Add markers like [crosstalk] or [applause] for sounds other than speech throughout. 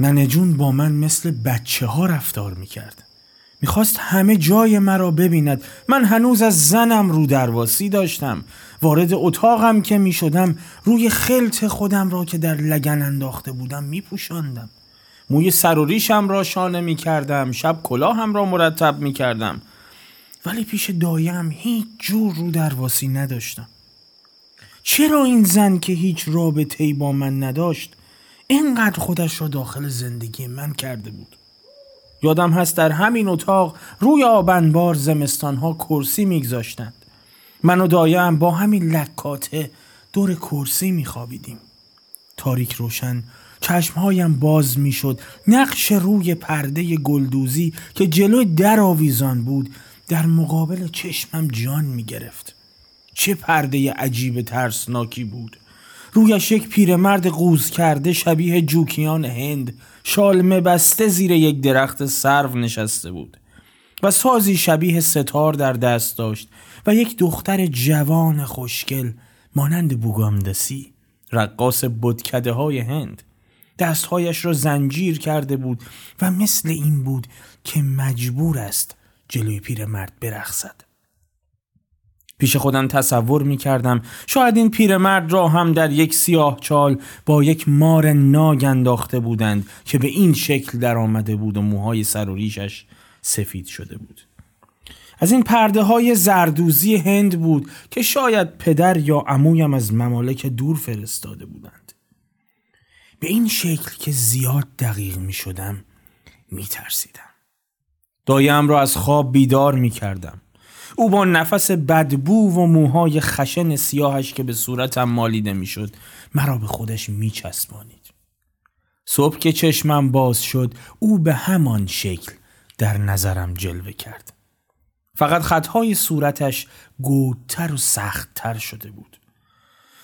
ننه جون با من مثل بچه ها رفتار می‌کرد. می‌خواست همه جای مرا ببیند. من هنوز از زنم رو درواسی داشتم. وارد اتاقم که می‌شدم روی خلط خودم را که در لگن انداخته بودم میپوشاندم. موی سر و ریشم را شانه می‌کردم. شب کلاهم را مرتب می‌کردم. ولی پیش دایم هیچ جور رو درواسی نداشتم. چرا این زن که هیچ رابطه با من نداشت اینقدر خودش را داخل زندگی من کرده بود. یادم هست در همین اتاق روی آبنبار زمستانها کرسی میگذاشتند. من و دایم با همین لکاته دور کرسی میخوابیدیم. تاریک روشن چشمهایم باز می‌شد. نقش روی پرده گلدوزی که جلوی در آویزان بود در مقابل چشمم جان می‌گرفت. چه پرده عجیب ترسناکی بود. رویش یک پیرمرد قوز کرده شبیه جوکیان هند. شالمه بسته زیر یک درخت سرو نشسته بود. و سازی شبیه ستار در دست داشت و یک دختر جوان خوشگل مانند بوگامدسی رقاص بدکده های هند. دستهایش را زنجیر کرده بود و مثل این بود که مجبور است جلوی پیرمرد برخصد پیش خودم تصور می کردم شاید این پیرمرد را هم در یک سیاه چال با یک مار ناگ انداخته بودند که به این شکل در آمده بود و موهای سر و ریشش سفید شده بود. از این پرده های زردوزی هند بود که شاید پدر یا عمویم از ممالک دور فرستاده بودند. به این شکل که زیاد دقیق می شدم می ترسیدم دایم را از خواب بیدار می کردم او با نفس بدبو و موهای خشن سیاهش که به صورتم مالیده می‌شد مرا به خودش میچسبانید. صبح که چشمم باز شد او به همان شکل در نظرم جلوه کرد. فقط خطهای صورتش گودتر و سختتر شده بود.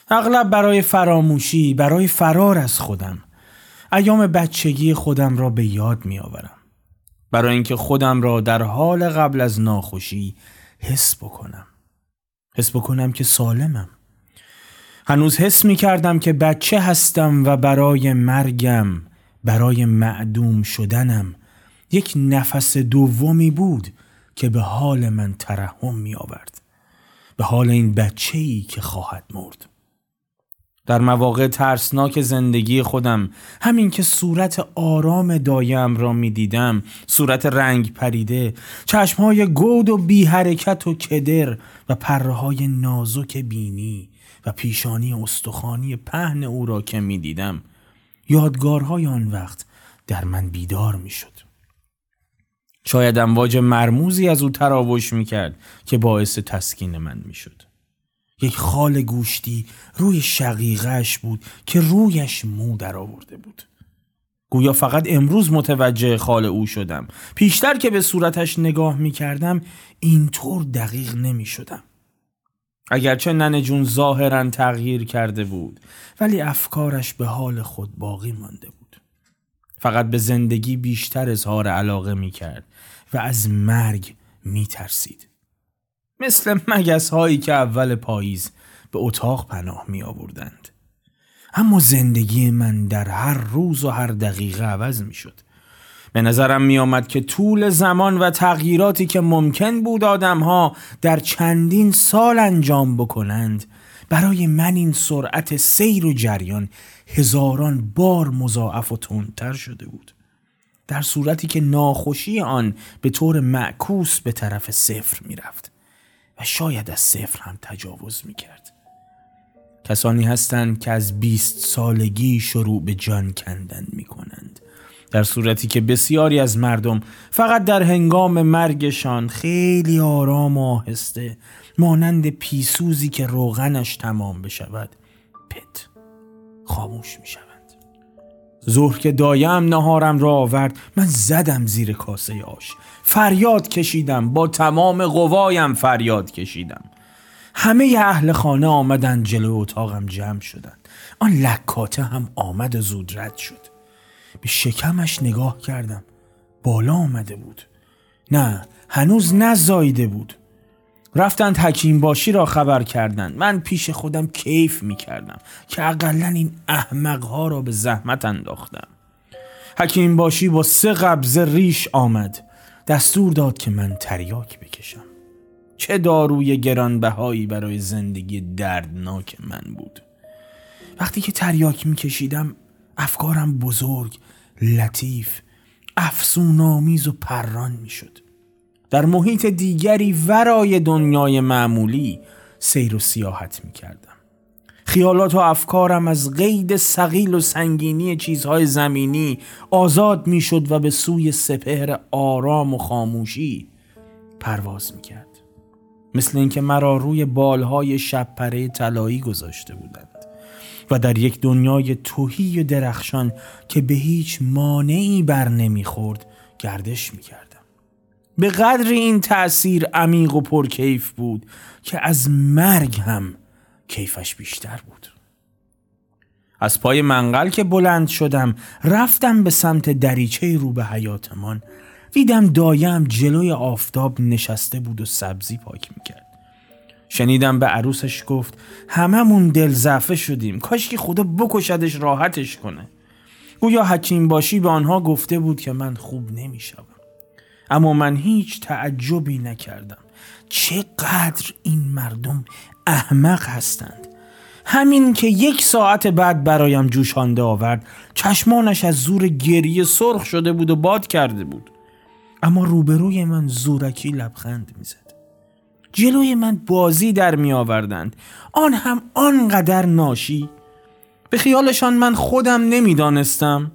اغلب برای فراموشی برای فرار از خودم ایام بچگی خودم را به یاد می آورم برای اینکه خودم را در حال قبل از ناخوشی حس بکنم. حس بکنم که سالمم. هنوز حس می کردم که بچه هستم و برای مرگم برای معدوم شدنم. یک نفس دومی بود که به حال من ترحم می آورد به حال این بچه ای که خواهد مرد. در مواقع ترسناک زندگی خودم همین که صورت آرام دایم را می دیدم صورت رنگ پریده چشمهای گود و بی حرکت و کدر و پرهای نازک بینی و پیشانی استخوانی پهن او را که می دیدم یادگارهای آن وقت در من بیدار می شد شاید امواج مرموزی از او تراوش می کرد که باعث تسکین من می شد یک خال گوشتی روی شقیقش بود که رویش مو در آورده بود. گویا فقط امروز متوجه خال او شدم. پیشتر که به صورتش نگاه می کردم اینطور دقیق نمی شدم اگرچه ننه جون ظاهرا تغییر کرده بود ولی افکارش به حال خود باقی مانده بود. فقط به زندگی بیشتر اظهار علاقه می کرد و از مرگ می ترسید مثل مگس هایی که اول پاییز به اتاق پناه می آوردند. اما زندگی من در هر روز و هر دقیقه عوض می شد. به نظرم می آمد که طول زمان و تغییراتی که ممکن بود آدمها در چندین سال انجام بکنند برای من این سرعت سیر و جریان هزاران بار مضاعف و تندتر شده بود. در صورتی که ناخوشی آن به طور معکوس به طرف صفر می رفت. و شاید از صفر هم تجاوز می کرد. کسانی هستند که از بیست سالگی شروع به جان کندن می کنند. در صورتی که بسیاری از مردم فقط در هنگام مرگشان خیلی آرام و آهسته مانند پیسوزی که روغنش تمام بشود پت خاموش می شود. ظهر که دایم نهارم را آورد من زدم زیر کاسه آش فریاد کشیدم. با تمام قوایم فریاد کشیدم. همه اهل خانه آمدن جلو اتاقم جمع شدند آن لکاته هم آمد و زود رد شد. به شکمش نگاه کردم. بالا آمده بود. نه هنوز نزایده بود. رفتند حکیم باشی را خبر کردند. من پیش خودم کیف می کردم که اقلا این احمقها را به زحمت انداختم. حکیم باشی با سه قبض ریش آمد. دستور داد که من تریاک بکشم. چه داروی گرانبهایی برای زندگی دردناک من بود. وقتی که تریاک میکشیدم افکارم بزرگ لطیف افسونامیز و پران می‌شد. در محیط دیگری ورای دنیای معمولی سیر و سیاحت می‌کردم. خیالات و افکارم از قید سقیل و سنگینی چیزهای زمینی آزاد می‌شد و به سوی سپهر آرام و خاموشی پرواز می‌کرد. مثل اینکه مرا روی بالهای شبپره طلایی گذاشته بودند و در یک دنیای توهی و درخشان که به هیچ مانعی بر نمی‌خورد گردش می‌کردم. به قدر این تأثیر عمیق و پرکیف بود که از مرگ هم کیفش بیشتر بود. از پای منقل که بلند شدم رفتم به سمت دریچه رو به حیاتمان. دیدم دایم جلوی آفتاب نشسته بود و سبزی پاک می‌کرد. شنیدم به عروسش گفت هممون دل زعفه شدیم. کاش که خدا بکشدش راحتش کنه. گویا حکیم باشی به آنها گفته بود که من خوب نمیشم اما من هیچ تعجبی نکردم. چقدر این مردم احمق هستند. همین که یک ساعت بعد برایم جوشانده آورد چشمانش از زور گریه سرخ شده بود و باد کرده بود. اما روبروی من زورکی لبخند می‌زد. جلوی من بازی در می آوردند آن هم آنقدر ناشی. به خیالشان من خودم نمی‌دانستم.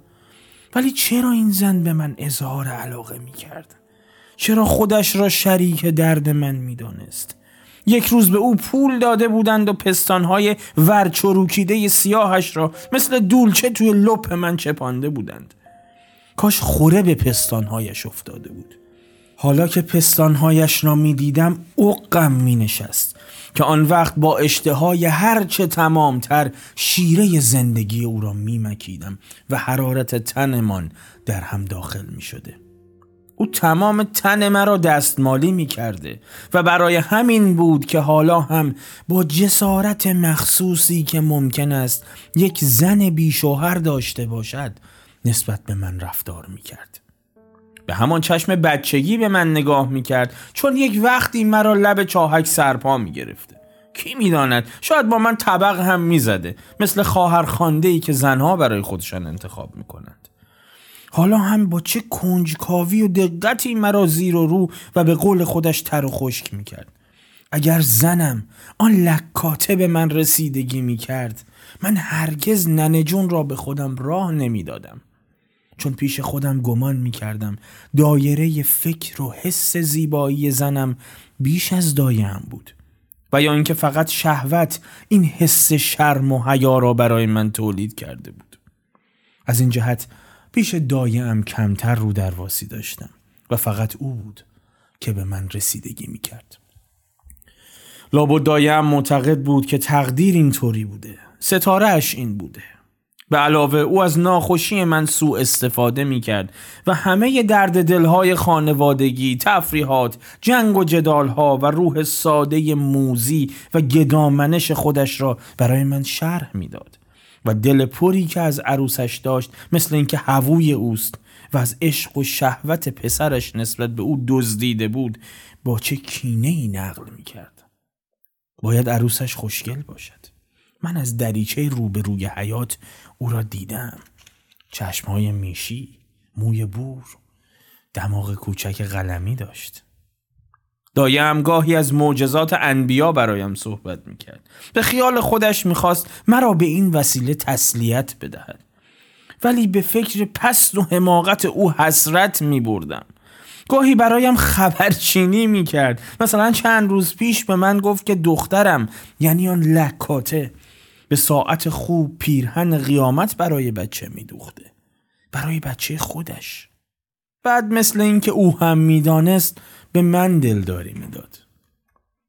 ولی چرا این زن به من اظهار علاقه می کرد؟ چرا خودش را شریک درد من می‌دانست؟ یک روز به او پول داده بودند و پستانهای ورچروکیده سیاهش را مثل دولچه توی لپ من چپانده بودند کاش خوره به پستانهایش افتاده بود حالا که پستانهایش را می دیدم اقم می نشست که آن وقت با اشتهای هرچه تمامتر شیره زندگی او را می مکیدم و حرارت تنمان در هم داخل می شده. او تمام تن مرا دستمالی می کرده و برای همین بود که حالا هم با جسارت مخصوصی که ممکن است یک زن بیشوهر داشته باشد نسبت به من رفتار می کرد. به همان چشم بچگی به من نگاه می کرد چون یک وقتی مرا لب چاهک سرپا می گرفته. کی می‌داند شاید با من طبق هم می‌زده مثل خواهر خانده ای که زنها برای خودشان انتخاب می‌کنند حالا هم با چه کنجکاوی و دقتی مرا زیر و رو و به قول خودش تر و خشک می‌کرد. اگر زنم آن لکاته به من رسیدگی می‌کرد. من هرگز ننجون را به خودم راه نمی‌دادم. چون پیش خودم گمان می‌کردم دایره فکر و حس زیبایی زنم بیش از دایم بود. و یا اینکه فقط شهوت این حس شرم و حیا را برای من تولید کرده بود. از این جهت پیش دایم کمتر رو درواسی داشتم و فقط او بود که به من رسیدگی می کرد. لابد دایم معتقد بود که تقدیر اینطوری بوده ستاره این بوده به علاوه او از ناخوشی من سوء استفاده می کرد و همه درد دلهای خانوادگی، تفریحات، جنگ و جدالها و روح ساده موزی و گدامنش خودش را برای من شرح می‌داد. و دل پری که از عروسش داشت مثل اینکه هووی اوست و از عشق و شهوت پسرش نسبت به او دزدیده بود با چه کینه ای نقل می کرد. باید عروسش خوشگل باشد. من از دریچه روبروی حیات او را دیدم. چشمهای میشی، موی بور، دماغ کوچک قلمی داشت. دایم گاهی از معجزات انبیا برایم صحبت می‌کرد. به خیال خودش می‌خواست مرا به این وسیله تسلیت بدهد. ولی به فکر پست و حماقت او حسرت میبردم. گاهی برایم خبرچینی می‌کرد. مثلا چند روز پیش به من گفت که دخترم یعنی آن لکاته به ساعت خوب پیرهن قیامت برای بچه میدوخته. برای بچه خودش. بعد مثل اینکه او هم می‌دانست به من دلداری می‌داد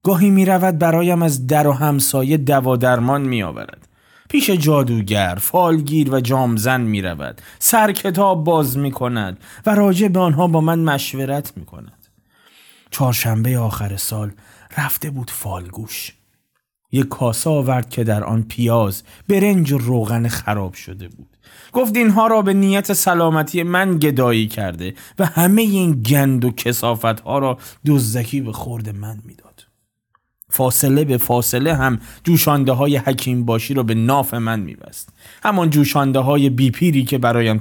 گاهی می رود برایم از در و همسایه دوا درمان می آورد. پیش جادوگر، فالگیر و جامزن می رود. سر کتاب باز می کند و راجع به آنها با من مشورت می کند. چهارشنبه آخر سال رفته بود فالگوش. یک کاسه آورد که در آن پیاز برنج و روغن خراب شده بود. گفت اینها را به نیت سلامتی من گدایی کرده و همه این گند و کسافت ها را دزدکی به خورد من می‌داد. فاصله به فاصله هم جوشانده های حکیم باشی را به ناف من میبست. همان جوشانده های بیپیری که برایم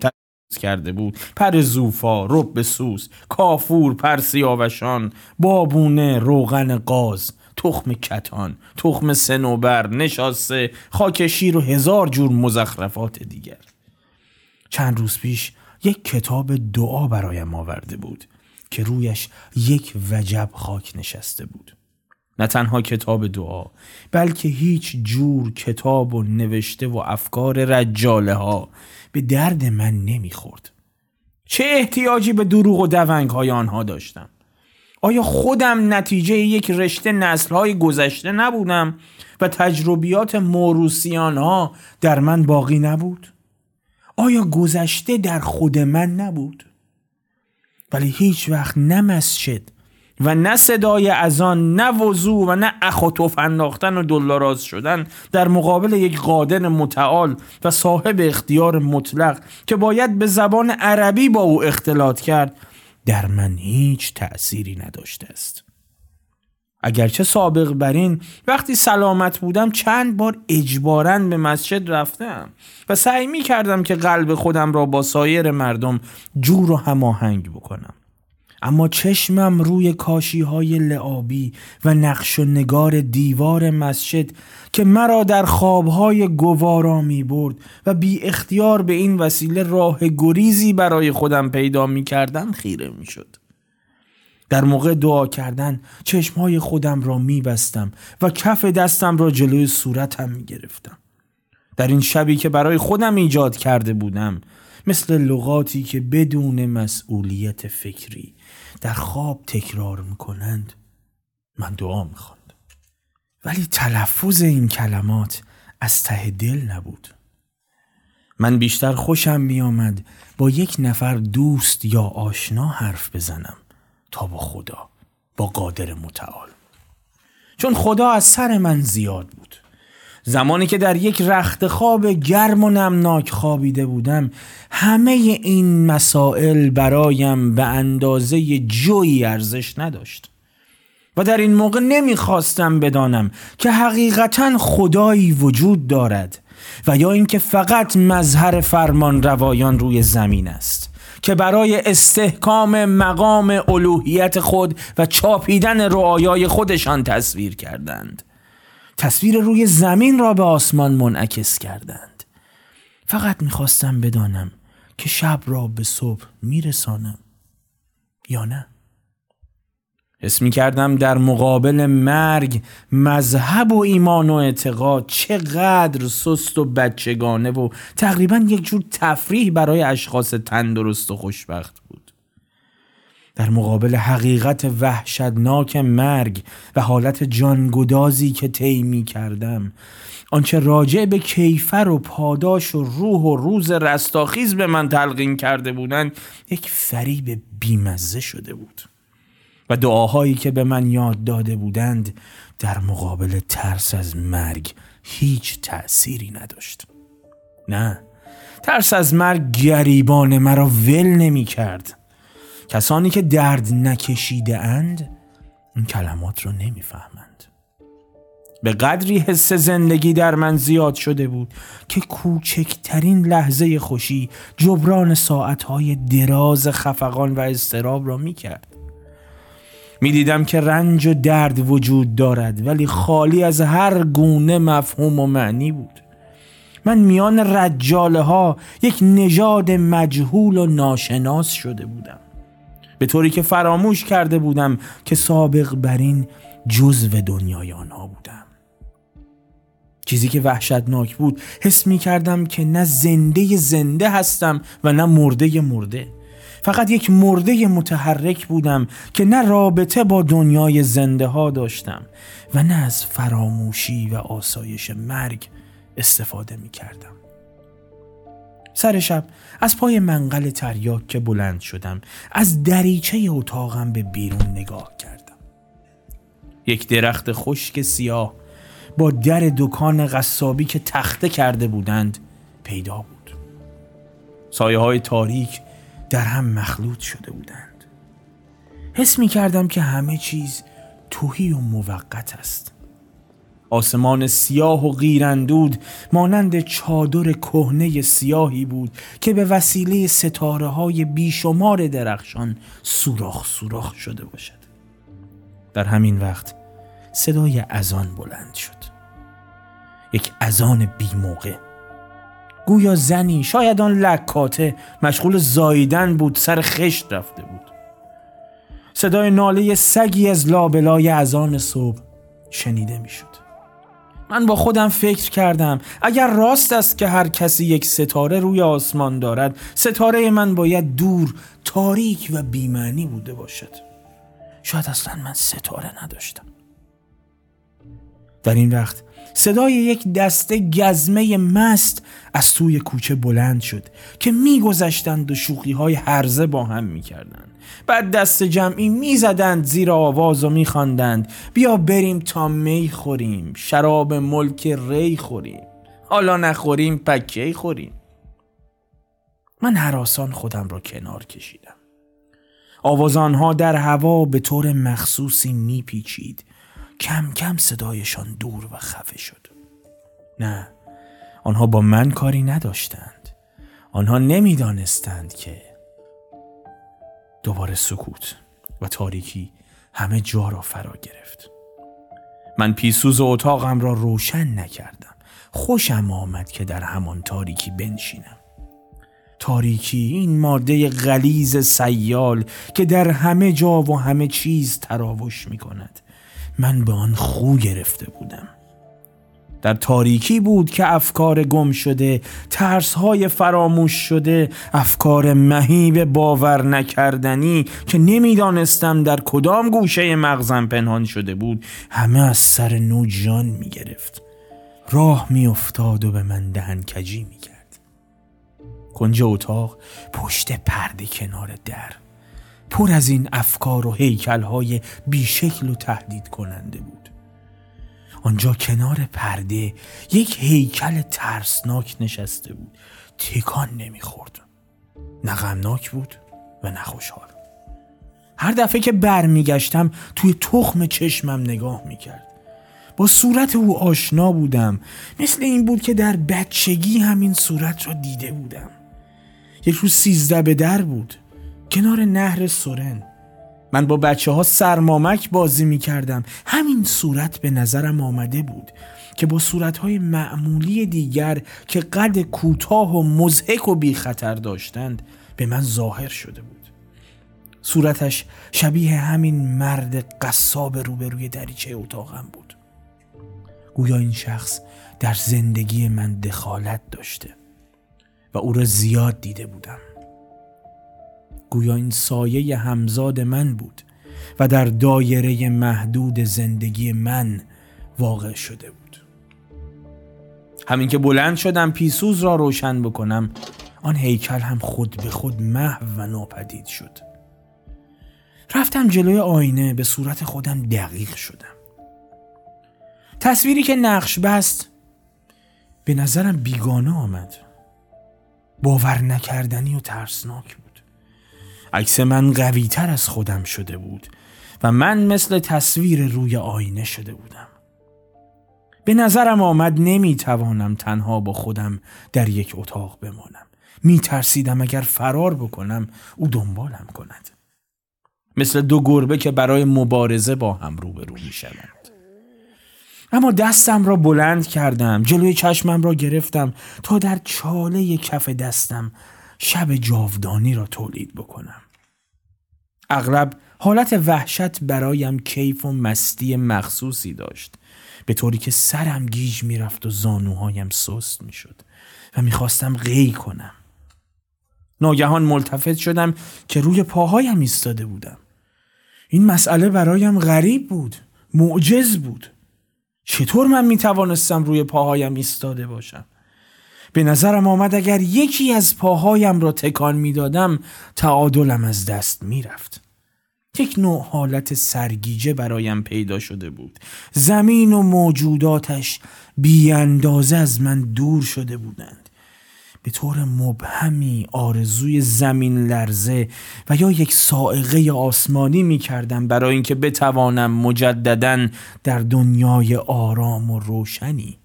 کرده بود پر زوفا رب سوس کافور پر سیاوشان بابونه روغن قاز تخم کتان تخم سنوبر نشاسته خاک شیر و هزار جور مزخرفات دیگر. چند روز پیش یک کتاب دعا برایم آورده بود که رویش یک وجب خاک نشسته بود. نه تنها کتاب دعا بلکه هیچ جور کتاب و نوشته و افکار رجاله ها به درد من نمی‌خورد. چه احتیاجی به دروغ و دونگ های آنها داشتم؟ آیا خودم نتیجه یک رشته نسل های گذشته نبودم و تجربیات موروسیان ها در من باقی نبود؟ آیا گذشته در خود من نبود؟ ولی هیچ وقت نه مسجد و نه صدای آن نه وضوع و نه اخ و توف انداختن و دلاراز شدن در مقابل یک قادر متعال و صاحب اختیار مطلق که باید به زبان عربی با او اختلاط کرد در من هیچ تأثیری نداشته است. اگرچه سابق بر این وقتی سلامت بودم چند بار اجبارا به مسجد رفتم و سعی می کردم که قلب خودم را با سایر مردم جور و هماهنگ بکنم. اما چشمم روی کاشی های لعابی و نقش و نگار دیوار مسجد که مرا در خوابهای گوارا می برد و بی اختیار به این وسیله راه گریزی برای خودم پیدا می کردم خیره می شد. در موقع دعا کردن چشمهای خودم را می بستم و کف دستم را جلوی صورتم می گرفتم. در این شبی که برای خودم ایجاد کرده بودم مثل لغاتی که بدون مسئولیت فکری در خواب تکرار می‌کنند من دعا می‌خواند. ولی تلفظ این کلمات از ته دل نبود. من بیشتر خوشم میآمد با یک نفر دوست یا آشنا حرف بزنم تا با خدا با قادر متعال. چون خدا از سر من زیاد بود. زمانی که در یک رخت خواب گرم و نمناک خوابیده بودم همه این مسائل برایم به اندازه جوی ارزش نداشت. و در این موقع نمی‌خواستم بدانم که حقیقتا خدایی وجود دارد و یا اینکه فقط مظهر فرمان روایان روی زمین است که برای استحکام مقام الوهیت خود و چاپیدن رعایای خودشان تصویر کردند. تصویر روی زمین را به آسمان منعکس کردند. فقط می‌خواستم بدانم که شب را به صبح میرسانم یا نه. حس می کردم در مقابل مرگ مذهب و ایمان و اعتقاد چقدر سست و بچگانه و تقریبا یک جور تفریح برای اشخاص تندرست و خوشبخت بود. در مقابل حقیقت وحشتناک مرگ و حالت جانگدازی که طی کردم. آنچه راجع به کیفر و پاداش و روح و روز رستاخیز به من تلقین کرده بودند یک فریب بیمزه شده بود و دعاهایی که به من یاد داده بودند در مقابل ترس از مرگ هیچ تأثیری نداشت. نه ترس از مرگ گریبان مرا ول نمی کرد. کسانی که درد نکشیده اند این کلمات رو نمی‌فهمند. به قدری حس زندگی در من زیاد شده بود که کوچکترین لحظه خوشی جبران ساعتهای دراز خفقان و استراب را می کرد می‌دیدم که رنج و درد وجود دارد ولی خالی از هر گونه مفهوم و معنی بود. من میان رجاله ها یک نژاد مجهول و ناشناس شده بودم. به طوری که فراموش کرده بودم که سابق بر این جزو دنیای آنها بودم چیزی که وحشتناک بود حس می کردم که نه زنده زنده هستم و نه مرده مرده فقط یک مرده متحرک بودم که نه رابطه با دنیای زنده ها داشتم و نه از فراموشی و آسایش مرگ استفاده می کردم. سر شب از پای منقل تریاک که بلند شدم از دریچه اتاقم به بیرون نگاه کردم. یک درخت خشک سیاه با در دکان قصابی که تخته کرده بودند پیدا بود. سایه های تاریک در هم مخلوط شده بودند. حس می کردم که همه چیز توهی و موقت است. آسمان سیاه و غیرندود مانند چادر کهنه سیاهی بود که به وسیله ستاره های بیشمار درخشان سوراخ سوراخ شده باشد. در همین وقت صدای اذان بلند شد. یک اذان بی موقع. گویا زنی شاید آن لکاته مشغول زاییدن بود سر خشت رفته بود. صدای ناله سگی از لابلای اذان صبح شنیده می‌شد. من با خودم فکر کردم. اگر راست است که هر کسی یک ستاره روی آسمان دارد ستاره من باید دور تاریک و بیمعنی بوده باشد. شاید اصلا من ستاره نداشتم. در این وقت صدای یک دسته گزمه مست از توی کوچه بلند شد که میگذشتند و شوخی های هرزه با هم می‌کردند. بعد دست جمعی می‌زدند زیر آواز و میخواندند بیا بریم تا می خوریم شراب ملک ری خوریم حالا نخوریم پکه خوریم. من حراسان خودم را کنار کشیدم. آوازانها در هوا به طور مخصوصی میپیچید. کم کم صدایشان دور و خفه شد. نه آنها با من کاری نداشتند. آنها نمی‌دانستند که دوباره سکوت و تاریکی همه جا را فرا گرفت. من پیسوز اتاقم را روشن نکردم. خوشم آمد که در همان تاریکی بنشینم. تاریکی این ماده غلیز سیال که در همه جا و همه چیز تراوش می کند من به آن خو گرفته بودم. در تاریکی بود که افکار گم شده ترس های فراموش شده افکار مهیب باور نکردنی که نمی‌دانستم در کدام گوشه مغزم پنهان شده بود همه از سر نو جان می گرفت راه می افتاد و به من دهن کجی می کرد کنج اتاق پشت پرده کنار در. پر از این افکار و هیکل های بیشکل و تهدید کننده بود. آنجا کنار پرده یک هیکل ترسناک نشسته بود. تکان نمی‌خورد. نه غمناک بود و نه خوشحال. هر دفعه که برمیگشتم توی تخم چشمم نگاه می‌کرد. با صورت او آشنا بودم. مثل این بود که در بچگی همین صورت را دیده بودم. یک روز سیزده به در بود. کنار نهر سورن. من با بچه ها سرمامک بازی می کردم همین صورت به نظرم آمده بود که با های معمولی دیگر که قد کوتاه و مزهک و بی خطر داشتند به من ظاهر شده بود. صورتش شبیه همین مرد قصاب روبروی دریچه اتاقم بود. گویا این شخص در زندگی من دخالت داشته و او را زیاد دیده بودم. گویا این سایه همزاد من بود و در دایره محدود زندگی من واقع شده بود. همین که بلند شدم پیسوز را روشن بکنم آن هیکل هم خود به خود محو و ناپدید شد. رفتم جلوی آینه به صورت خودم دقیق شدم. تصویری که نقش بست به نظرم بیگانه آمد. باور نکردنی و ترسناک عکس من قوی تر از خودم شده بود و من مثل تصویر روی آینه شده بودم. به نظرم آمد نمی توانم تنها با خودم در یک اتاق بمانم. می ترسیدم اگر فرار بکنم او دنبالم کند. مثل دو گربه که برای مبارزه با هم روبرو می شوند اما دستم را بلند کردم جلوی چشمم را گرفتم تا در چاله کف دستم شب جاودانی را تولید بکنم. اغلب حالت وحشت برایم کیف و مستی مخصوصی داشت. به طوری که سرم گیج می‌رفت و زانوهایم سست می‌شد و می‌خواستم غی کنم. ناگهان ملتفت شدم که روی پاهایم ایستاده بودم. این مسئله برایم غریب بود معجز بود. چطور من می‌توانستم روی پاهایم ایستاده باشم؟ به نظرم آمد اگر یکی از پاهایم را تکان می‌دادم تعادلم از دست می‌رفت. یک نوع حالت سرگیجه برایم پیدا شده بود. زمین و موجوداتش بی اندازه از من دور شده بودند. به طور مبهمی آرزوی زمین لرزه و یا یک سائقه آسمانی می کردم برای اینکه بتوانم مجددا در دنیای آرام و روشنی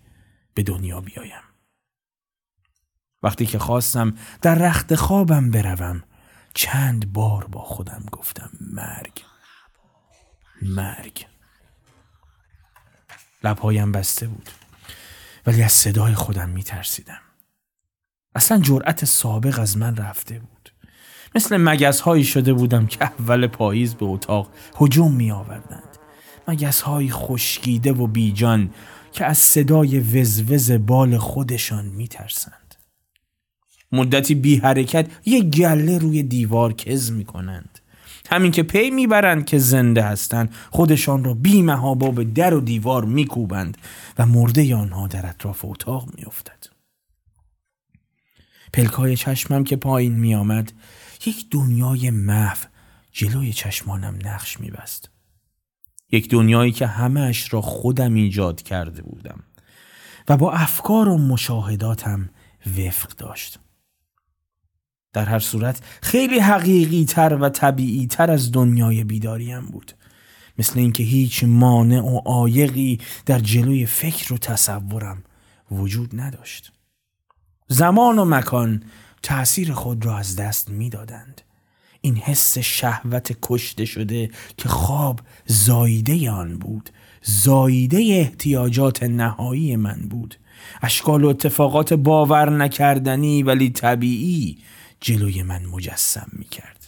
به دنیا بیایم. وقتی که خواستم در رخت خوابم بروم چند بار با خودم گفتم مرگ مرگ. لبهایم بسته بود ولی از صدای خودم می ترسیدم اصلا جرأت سابق از من رفته بود. مثل مگس هایی شده بودم که اول پاییز به اتاق هجوم می آوردند مگس های خشکیده و بیجان که از صدای وزوز بال خودشان می ترسند. مدتی بی حرکت یک گله روی دیوار کز می کنند. همین که پی می‌برند که زنده هستند خودشان را بی محابا به در و دیوار میکوبند و مرده آنها در اطراف اتاق میافتد. پلکای چشمم که پایین میآمد یک دنیای محو جلوی چشمانم نقش میبست. یک دنیایی که همهش را خودم ایجاد کرده بودم و با افکار و مشاهداتم وفق داشت. در هر صورت خیلی حقیقی تر و طبیعی تر از دنیای بیداریم بود. مثل اینکه هیچ مانع و عایقی در جلوی فکر و تصورم وجود نداشت. زمان و مکان تأثیر خود را از دست می‌دادند. این حس شهوت کشته شده که خواب زایده آن بود زایده احتیاجات نهایی من بود. اشکال و اتفاقات باور نکردنی ولی طبیعی جلوی من مجسم می کرد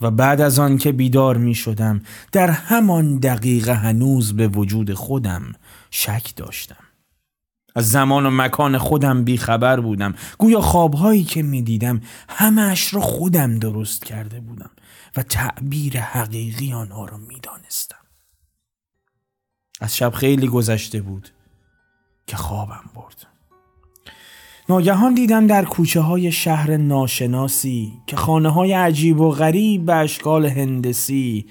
و بعد از آن که بیدار می شدم در همان دقیقه هنوز به وجود خودم شک داشتم. از زمان و مکان خودم بیخبر بودم. گویا خوابهایی که می دیدم همش را خودم درست کرده بودم و تعبیر حقیقی آنها را می دانستم. از شب خیلی گذشته بود که خوابم برد. ناگهان دیدم در کوچه های شهر ناشناسی که خانه های عجیب و غریب به اشکال هندسی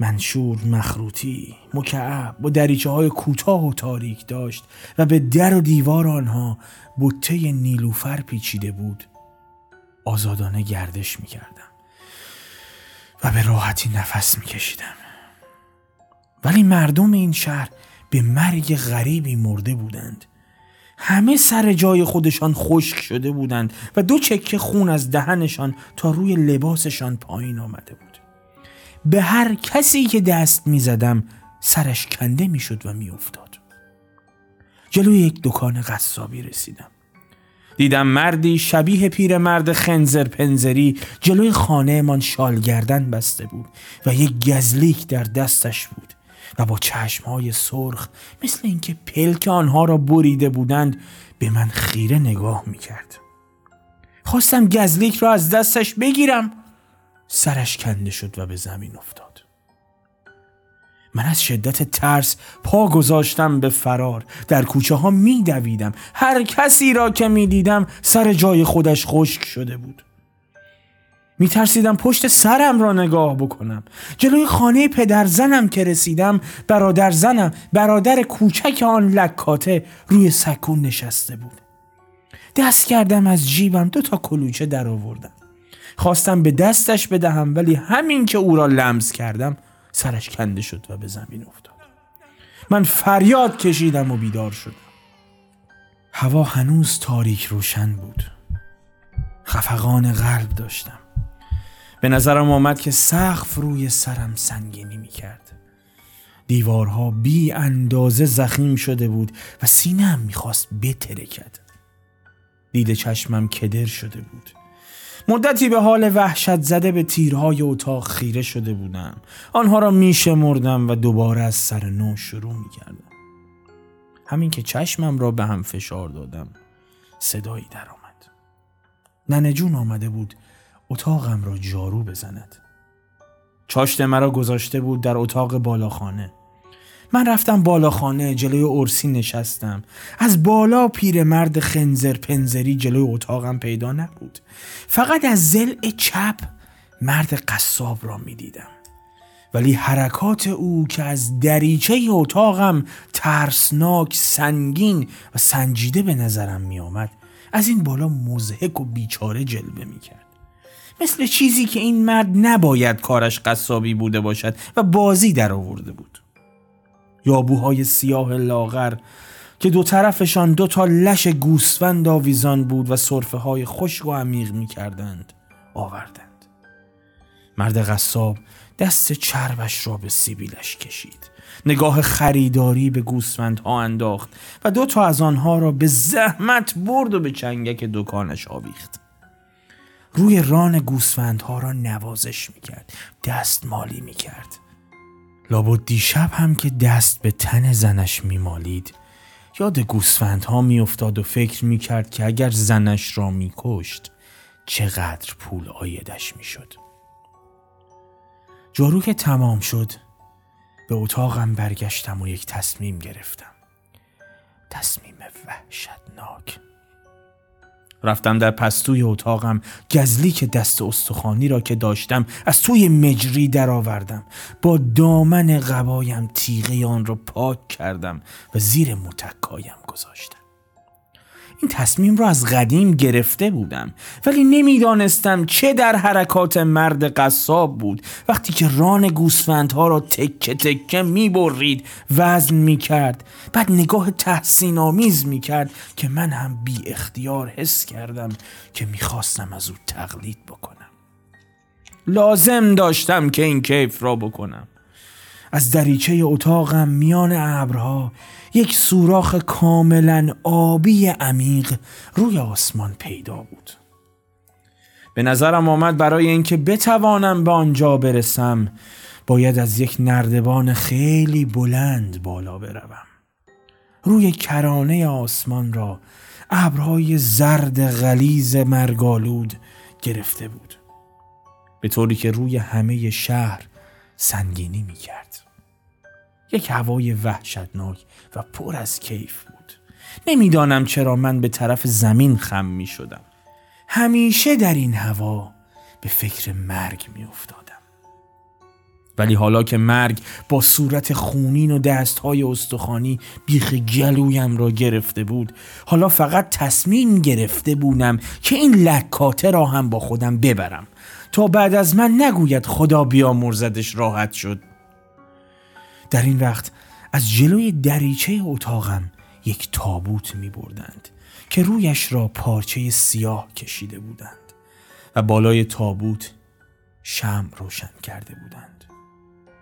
منشور مخروطی مکعب و دریچه های کوتاه و تاریک داشت و به در و دیوار آنها بوته نیلوفر پیچیده بود. آزادانه گردش می کردم و به راحتی نفس می کشیدم ولی مردم این شهر به مرگ غریبی مرده بودند. همه سر جای خودشان خشک شده بودند و دو چکه خون از دهنشان تا روی لباسشان پایین آمده بود. به هر کسی که دست می زدم سرش کنده می شد و می افتاد. جلوی یک دکان قصابی رسیدم. دیدم مردی شبیه پیر مرد خنزر پنزری جلوی خانه من شال گردن بسته بود و یک گزلیک در دستش بود. و با چشمهای سرخ مثل اینکه پلک آنها را بریده بودند به من خیره نگاه می‌کرد. خواستم گزلیک را از دستش بگیرم. سرش کنده شد و به زمین افتاد. من از شدت ترس پا گذاشتم به فرار. در کوچه ها می دویدم هر کسی را که می دیدم سر جای خودش خشک شده بود. می ترسیدم پشت سرم را نگاه بکنم. جلوی خانه پدر زنم که رسیدم برادر زنم برادر کوچک آن لکاته روی سکون نشسته بود. دست کردم از جیبم دو تا کلوچه در آوردم. خواستم به دستش بدهم ولی همین که او را لمس کردم سرش کنده شد و به زمین افتاد. من فریاد کشیدم و بیدار شدم. هوا هنوز تاریک روشن بود. خفقان قلب داشتم. به نظرم آمد که سقف روی سرم سنگینی می کرد. دیوارها بی اندازه زخیم شده بود و سینم می‌خواست بترکد. دید چشمم کدر شده بود. مدتی به حال وحشت زده به تیرهای اتاق خیره شده بودم. آنها را میشمردم و دوباره از سر نو شروع می‌کردم. همین که چشمم را به هم فشار دادم صدایی در آمد. ننه جون آمده بود اتاقم را جارو بزند. چاشت مرا گذاشته بود در اتاق بالاخانه. من رفتم بالاخانه جلوی ارسی نشستم. از بالا پیرمرد خنزر پنزری جلوی اتاقم پیدا نبود. فقط از زل چپ مرد قصاب را می دیدم ولی حرکات او که از دریچه اتاقم ترسناک سنگین و سنجیده به نظرم می آمد از این بالا مزهک و بیچاره جلوه می کرد مثل چیزی که این مرد نباید کارش قصابی بوده باشد و بازی در آورده بود. یابوهای سیاه لاغر که دو طرفشان دو تا لش گوسفند آویزان بود و صرفه های خشک و عمیق می کردند آوردند. مرد قصاب دست چربش را به سیبیلش کشید. نگاه خریداری به گوسفندها انداخت و دو تا از آنها را به زحمت برد و به چنگک دکانش آویخت. روی ران گوسفندها را نوازش می‌کرد دست مالی می‌کرد. لابد دیشب هم که دست به تن زنش میمالید. یاد گوسفندها میافتاد و فکر می‌کرد که اگر زنش را میکشت چقدر پول آیدش می‌شد. جارو که تمام شد به اتاقم برگشتم و یک تصمیم گرفتم. تصمیم وحشتناک. رفتم در پستوی اتاقم. که دست استخوانی را که داشتم از توی مجری درآوردم. با دامن قبایم تیغه آن را پاک کردم و زیر متکایم گذاشتم. این تصمیم را از قدیم گرفته بودم. ولی نمی‌دانستم چه در حرکات مرد قصاب بود. وقتی که ران گوسفندها را تکه تکه می‌برید وزن می‌کرد. بعد نگاه تحسین آمیز می‌کرد که من هم بی اختیار حس کردم که می‌خواستم از او تقلید بکنم. لازم داشتم که این کیف را بکنم. از دریچه اتاقم میان ابرها یک سوراخ کاملا آبی عمیق روی آسمان پیدا بود. به نظرم آمد برای اینکه بتوانم به آنجا برسم باید از یک نردبان خیلی بلند بالا بروم. روی کرانه آسمان را ابرهای زرد غلیز مرگالود گرفته بود. به طوری که روی همه شهر سنگینی می کرد. یک هوای وحشتناک و پر از کیف بود. نمی‌دانم چرا من به طرف زمین خم می شدم همیشه در این هوا به فکر مرگ می افتادم ولی حالا که مرگ با صورت خونین و دستهای استخوانی بیخ گلویم را گرفته بود حالا فقط تصمیم گرفته بودم که این لکاته را هم با خودم ببرم. تا بعد از من نگوید خدا بیامرزدش راحت شد. در این وقت از جلوی دریچه اتاقم یک تابوت می بردند که رویش را پارچه سیاه کشیده بودند و بالای تابوت شم روشن کرده بودند.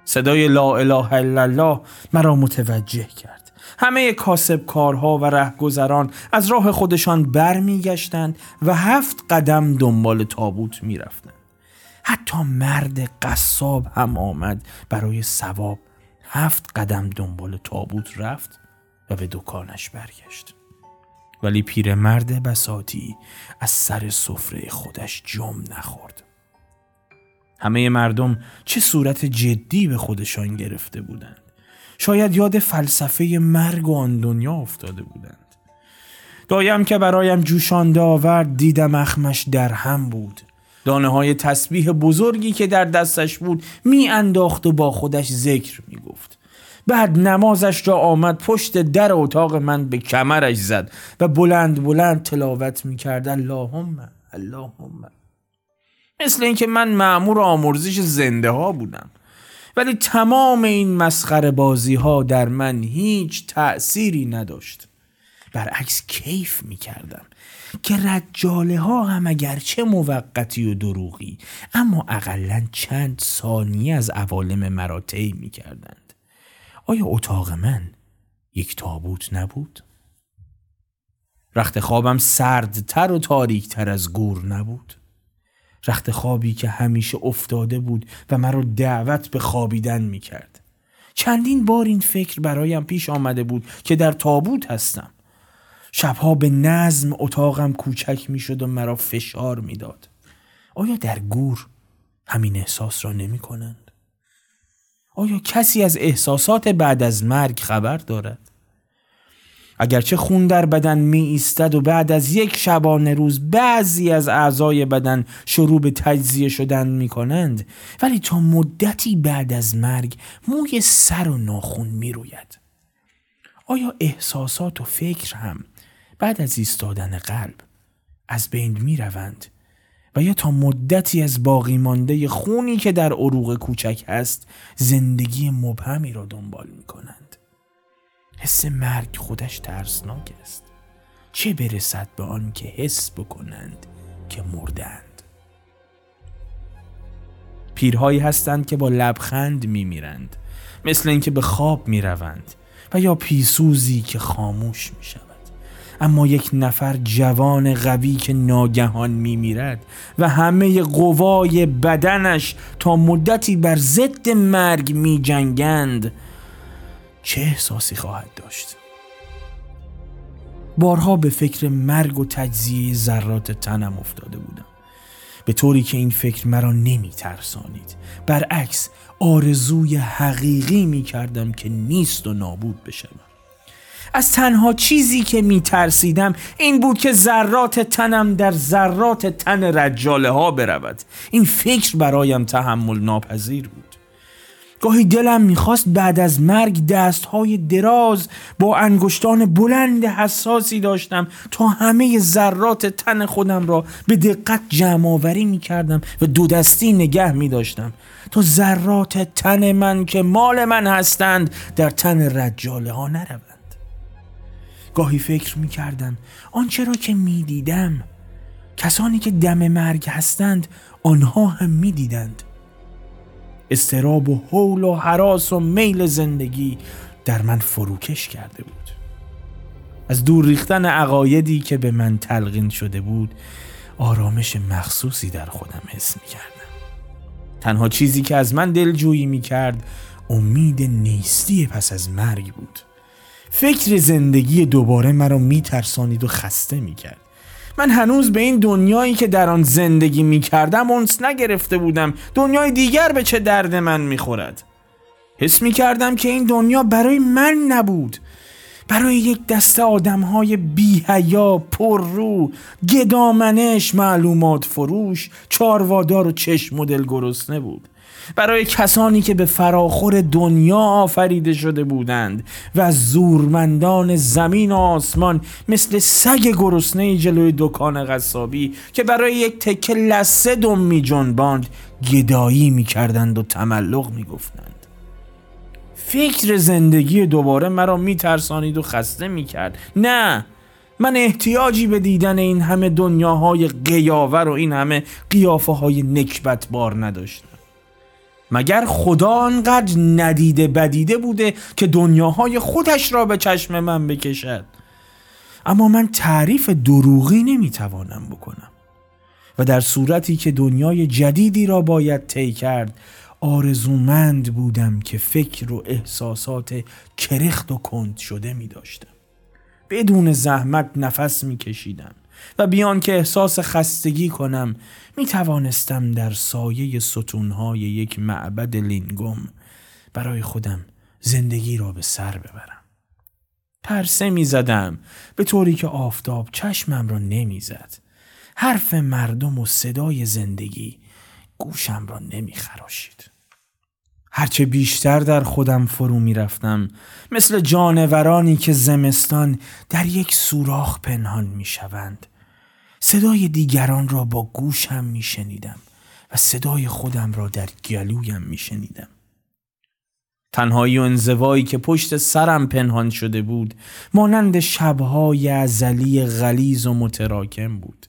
صدای لا اله الا الله مرا متوجه کرد. همه کاسب کارها و رهگذران از راه خودشان برمیگشتند و هفت قدم دنبال تابوت می‌رفتند. حتی مرد قصاب هم آمد برای ثواب هفت قدم دنبال تابوت رفت و به دکانش برگشت. ولی پیرمرد بساتی از سر سفره خودش جم نخورد. همه مردم چه صورت جدی به خودشان گرفته بودند. شاید یاد فلسفه مرگ و آن دنیا افتاده بودند. دایم که برایم جوشانده آورد دیدم اخمش در هم بود. دانه های تسبیح بزرگی که در دستش بود می انداخت و با خودش ذکر می گفت. بعد نمازش را آمد پشت در اتاق من به کمرش زد و بلند بلند تلاوت می کرد اللهم اللهم. مثل اینکه من معمور آمرزش زنده ها بودم. ولی تمام این مسخره بازی ها در من هیچ تأثیری نداشت. برعکس کیف می کردم که رجاله ها هم اگرچه موقتی و دروغی اما اقلا چند ثانیه از عوالم مرا طی می کردند آیا اتاق من یک تابوت نبود؟ رخت خوابم سردتر و تاریکتر از گور نبود؟ رخت خوابی که همیشه افتاده بود و مرا دعوت به خوابیدن می کرد. چندین بار این فکر برایم پیش آمده بود که در تابوت هستم. شبها به نظم اتاقم کوچک می شد و مرا فشار می‌داد. آیا در گور همین احساس را نمی کنند؟ آیا کسی از احساسات بعد از مرگ خبر دارد؟ اگرچه خون در بدن می ایستد و بعد از یک شبانه روز بعضی از اعضای بدن شروع به تجزیه شدن می کنند ولی تا مدتی بعد از مرگ موی سر و ناخون می روید. آیا احساسات و فکر هم بعد از ایستادن قلب از بین می روند و یا تا مدتی از باقی مانده خونی که در عروق کوچک هست زندگی مبهمی را دنبال می کنند حس مرگ خودش ترسناک است. چه برسد به آن که حس بکنند که مردند؟ پیرهایی هستند که با لبخند می میرند مثل اینکه به خواب می روند و یا پیسوزی که خاموش می شود اما یک نفر جوان قوی که ناگهان می میرد و همه قوای بدنش تا مدتی بر ضد مرگ می جنگند چه احساسی خواهد داشت؟ بارها به فکر مرگ و تجزیه ذرات تنم افتاده بودم. به طوری که این فکر مرا نمی ترسانید برعکس آرزوی حقیقی می کردم که نیست و نابود بشم از تنها چیزی که می ترسیدم این بود که ذرات تنم در ذرات تن رجاله ها برود. این فکر برایم تحمل ناپذیر بود. گاهی دلم می‌خواست بعد از مرگ دستهای دراز با انگشتان بلند حساسی داشتم تا همه ذرات تن خودم را به دقت جمع آوری می‌کردم و دو دستی نگه میداشتم تا ذرات تن من که مال من هستند در تن رجاله ها نروند. گاهی فکر می‌کردم. آنچه را که می‌دیدم کسانی که دم مرگ هستند آنها هم می‌دیدند. استراب و حول و حراس و میل زندگی در من فروکش کرده بود. از دور ریختن عقایدی که به من تلقین شده بود آرامش مخصوصی در خودم حس می کردم تنها چیزی که از من دلجویی می کرد امید نیستی پس از مرگ بود. فکر زندگی دوباره مرا می ترسانید و خسته می کرد من هنوز به این دنیایی که در آن زندگی می کردم اونس نگرفته بودم. دنیای دیگر به چه درد من می خورد حس می کردم که این دنیا برای من نبود. برای یک دسته آدم های بیهیا پر رو گدامنش معلومات فروش چاروادار و چشم مدل گرسنه بود. برای کسانی که به فراخور دنیا آفریده شده بودند و زورمندان زمین و آسمان مثل سگ گرسنه جلوی دکان قصابی که برای یک تکه لسه دم می جنباند گدایی می کردند و تملق می گفتند. فکر زندگی دوباره مرا می ترسانید و خسته می کرد. نه من احتیاجی به دیدن این همه دنیاهای قیاور و این همه قیافه های نکبت بار نداشتم. مگر خدا آنقدر ندیده بدیده بوده که دنیاهای خودش را به چشم من بکشد اما من تعریف دروغی نمی‌توانم بکنم و در صورتی که دنیای جدیدی را باید طی کرد آرزومند بودم که فکر و احساسات کرخت و کند شده می داشتم. بدون زحمت نفس می کشیدم و بیان که احساس خستگی کنم می توانستم در سایه ستونهای یک معبد لینگوم برای خودم زندگی را به سر ببرم. پرسه می زدم به طوری که آفتاب چشمم را نمی زد. حرف مردم و صدای زندگی گوشم را نمی خراشید. هرچه بیشتر در خودم فرو می رفتم مثل جانورانی که زمستان در یک سوراخ پنهان می شوند صدای دیگران را با گوشم می شنیدم و صدای خودم را در گلویم می شنیدم. تنهایی و انزوایی که پشت سرم پنهان شده بود مانند شبهای ازلی غلیز و متراکم بود.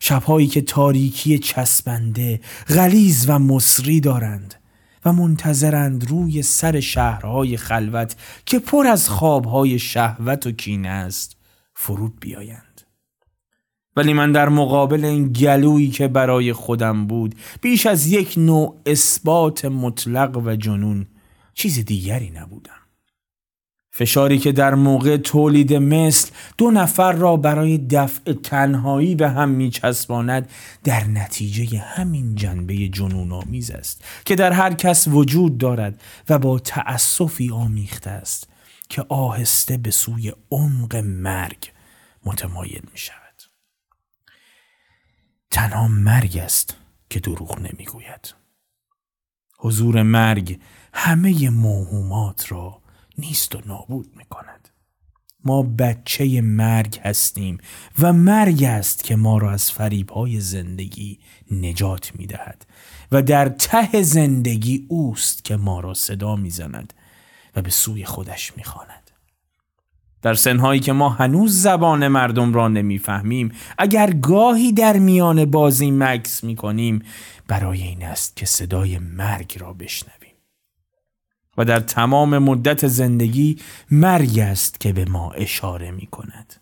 شبهایی که تاریکی چسبنده، غلیز و مصری دارند و منتظرند روی سر شهرهای خلوت که پر از خوابهای شهوت و کینه است فرود بیایند. ولی من در مقابل این گلویی که برای خودم بود بیش از یک نوع اثبات مطلق و جنون چیز دیگری نبودم فشاری که در موقع تولید مثل دو نفر را برای دفع تنهایی به هم میچسباند در نتیجه همین جنبه جنون آمیز است که در هر کس وجود دارد و با تأسفی آمیخته است که آهسته به سوی عمق مرگ متمایل می شود. تنها مرگ است که دروغ نمی‌گوید. حضور مرگ همه موهومات را نیست و نابود می کند. ما بچه مرگ هستیم و مرگ است که ما را از فریبهای زندگی نجات می دهد و در ته زندگی اوست که ما را صدا می زند و به سوی خودش می خاند. در سنهایی که ما هنوز زبان مردم را نمی‌فهمیم اگر گاهی در میان بازی مکس می کنیم برای این است که صدای مرگ را بشنویم و در تمام مدت زندگی مرگ است که به ما اشاره می کند.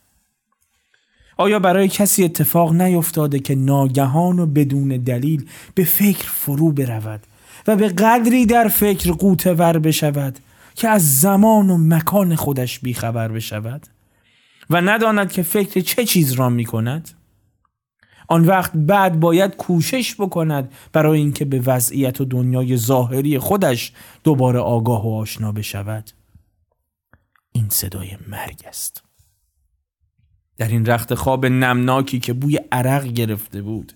آیا برای کسی اتفاق نیفتاده که ناگهان و بدون دلیل به فکر فرو برود و به قدری در فکر قوتور بشود که از زمان و مکان خودش بیخبر بشود و نداند که فکر چه چیز را می کند؟ آن وقت بعد باید کوشش بکند برای اینکه به وضعیت و دنیای ظاهری خودش دوباره آگاه و آشنا بشود. این صدای مرگ است. در این رخت خواب نمناکی که بوی عرق گرفته بود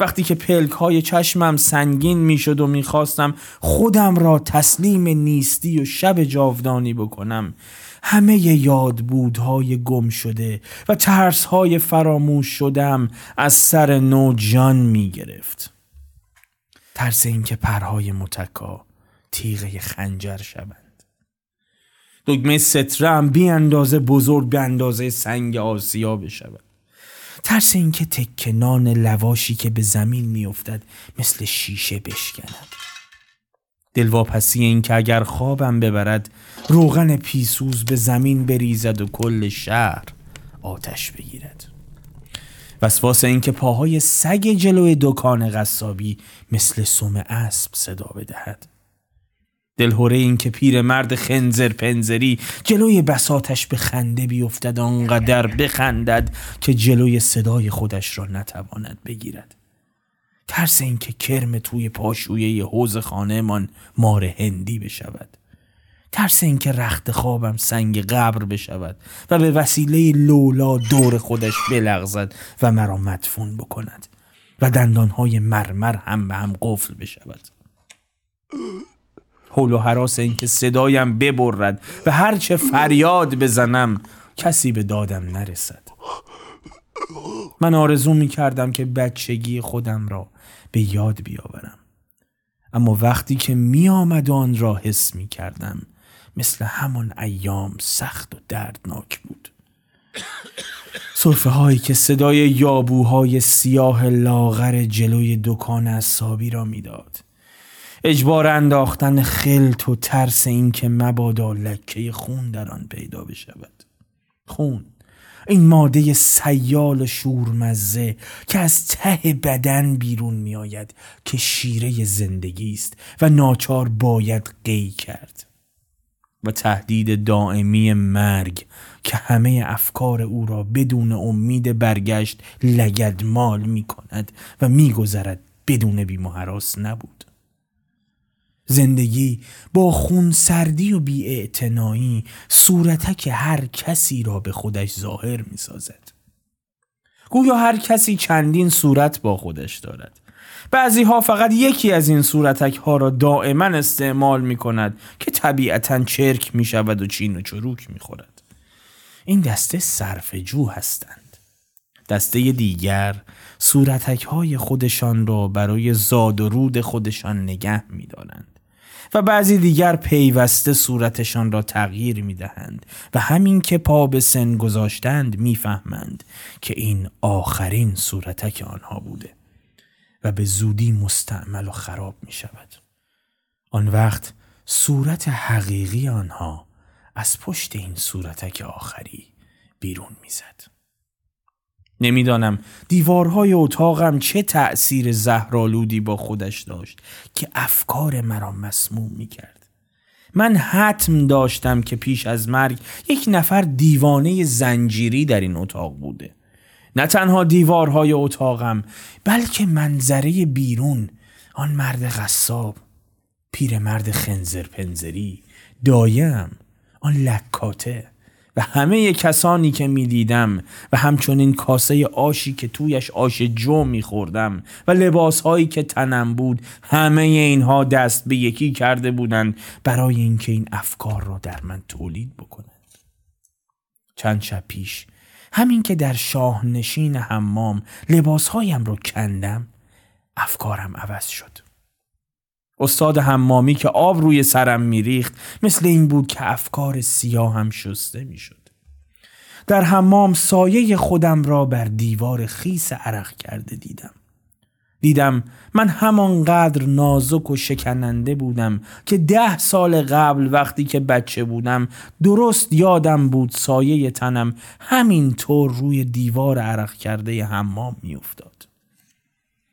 وقتی که پلک های چشمم سنگین می‌شد و می‌خواستم خودم را تسلیم نیستی و شب جاودانی بکنم همه یادبودهای گم شده و ترسهای فراموش شدم از سر نو جان می گرفت. ترس اینکه پرهای متکا تیغه خنجر شوند. دگمه سترم بی اندازه بزرگ به اندازه سنگ آسیا بشود. ترس اینکه تکنان لواشی که به زمین میافتد مثل شیشه بشکند. دلواپسی این که اگر خوابم ببرد روغن پیسوز به زمین بریزد و کل شهر آتش بگیرد وسواس این که پاهای سگ جلوی دکان قصابی مثل سوم اسب صدا بدهد دلهوره این که پیر مرد خنزر پنزری جلوی بساتش به خنده بیفتد آنقدر بخندد که جلوی صدای خودش را نتواند بگیرد. ترس اینکه کرم توی پاشویه حوز خانهمان مار هندی بشود. ترس اینکه رخت خوابم سنگ قبر بشود و به وسیله لولا دور خودش بلغزد و مرا مدفون بکند و دندانهای مرمر هم به هم قفل بشود. حول و حراس اینکه صدایم ببرد و هرچه فریاد بزنم کسی به دادم نرسد. من آرزو می کردم که بچگی خودم را به یاد بیاورم. اما وقتی که می آمد آن را حس می کردم مثل همان ایام سخت و دردناک بود. صرفه هایی که صدای یابوهای سیاه لاغر جلوی دکان اصابی را می‌داد. اجبار انداختن خلط و ترس اینکه مبادا لکه خون در آن پیدا بشود. خون. این ماده سیال شورمزه که از ته بدن بیرون می آید که شیره زندگی است و ناچار باید قی کرد. و تهدید دائمی مرگ که همه افکار او را بدون امید برگشت لگدمال می کند و می گذرد بدون بیمهراس نبود. زندگی با خون سردی و بی صورتک هر کسی را به خودش ظاهر می سازد. گویا هر کسی چندین صورت با خودش دارد. بعضی ها فقط یکی از این صورتک ها را دائما استعمال می کند که طبیعتا چرک می شود و چین و چروک می خورد. این دسته صرف جو هستند. دسته دیگر صورتک های خودشان را برای زاد و رود خودشان نگه می دارند. و بعضی دیگر پیوسته صورتشان را تغییر می دهند و همین که پا به سن گذاشتند می‌فهمند که این آخرین صورتک آنها بوده و به زودی مستعمل و خراب می شود. آن وقت صورت حقیقی آنها از پشت این صورتک آخری بیرون می‌زد. نمی‌دانم دیوارهای اتاقم چه تأثیر زهرالودی با خودش داشت که افکار مرا مسموم می کرد. من حتم داشتم که پیش از مرگ یک نفر دیوانه زنجیری در این اتاق بوده. نه تنها دیوارهای اتاقم بلکه منظره بیرون آن مرد غصاب پیرمرد خنزر پنزری دایم آن لکاته همه کسانی که می دیدم و همچنین کاسه آشی که تویش آش جو می خوردم و لباس هایی که تنم بود همه اینها دست به یکی کرده بودند برای اینکه این افکار را در من تولید بکنند. چند شب پیش همین که در شاه نشین حمام لباسهایم را کندم افکارم عوض شد. استاد حمامی که آب روی سرم میریخت مثل این بود که افکار سیاه هم شسته می‌شد. در حمام سایه خودم را بر دیوار خیس عرق کرده دیدم. دیدم من همانقدر نازک و شکننده بودم که ده سال قبل وقتی که بچه بودم درست یادم بود سایه تنم همینطور روی دیوار عرق کرده حمام میافتاد.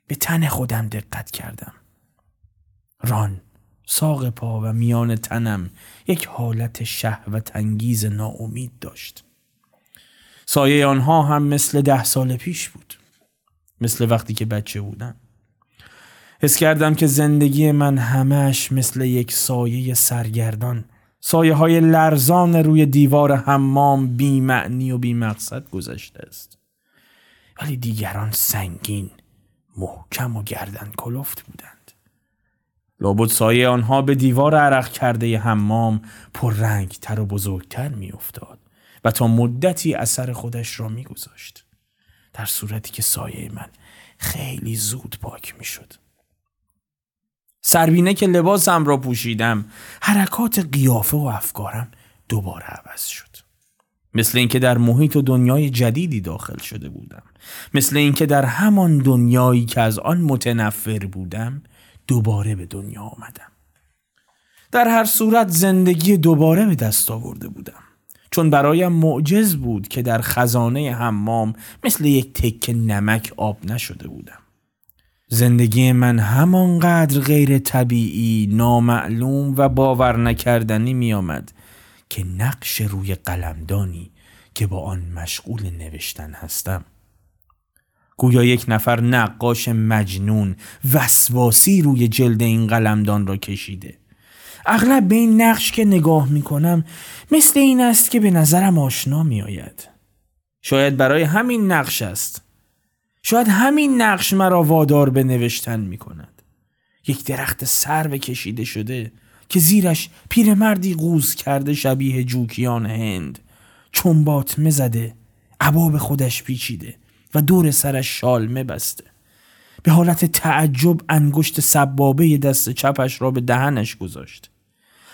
به تن خودم دقت کردم. ران ساق پا و میان تنم یک حالت شهوت انگیز ناامید داشت. سایه آنها هم مثل ده سال پیش بود مثل وقتی که بچه بودم. حس کردم که زندگی من همش مثل یک سایه سرگردان سایه های لرزان روی دیوار حمام بی معنی و بی مقصد گذشته است. ولی دیگران سنگین محکم و گردن کلفت بودند. لابد سایه آنها به دیوار عرق کرده حمام پر رنگ تر و بزرگتر می افتاد و تا مدتی اثر خودش را می گذاشت. در صورتی که سایه من خیلی زود پاک می شد. سربینه که لباسم را پوشیدم حرکات قیافه و افکارم دوباره عوض شد. مثل اینکه در محیط و دنیای جدیدی داخل شده بودم. مثل اینکه در همان دنیایی که از آن متنفر بودم دوباره به دنیا آمدم. در هر صورت زندگی دوباره به دست آورده بودم. چون برایم معجز بود که در خزانه حمام مثل یک تک نمک آب نشده بودم. زندگی من همانقدر غیر طبیعی، نامعلوم و باور نکردنی می آمد که نقش روی قلمدانی که با آن مشغول نوشتن هستم گویا یک نفر نقاش مجنون وسواسی روی جلد این قلمدان را کشیده. اغلب به این نقش که نگاه می کنم مثل این است که به نظرم آشنا می آید. شاید برای همین نقش است. شاید همین نقش مرا وادار به نوشتن می کند یک درخت سرو کشیده شده که زیرش پیرمردی قوز کرده شبیه جوکیان هند. چنبات مزده عباب خودش پیچیده. و دور سرش شالمه بسته به حالت تعجب انگشت سبابه دست چپش را به دهنش گذاشت.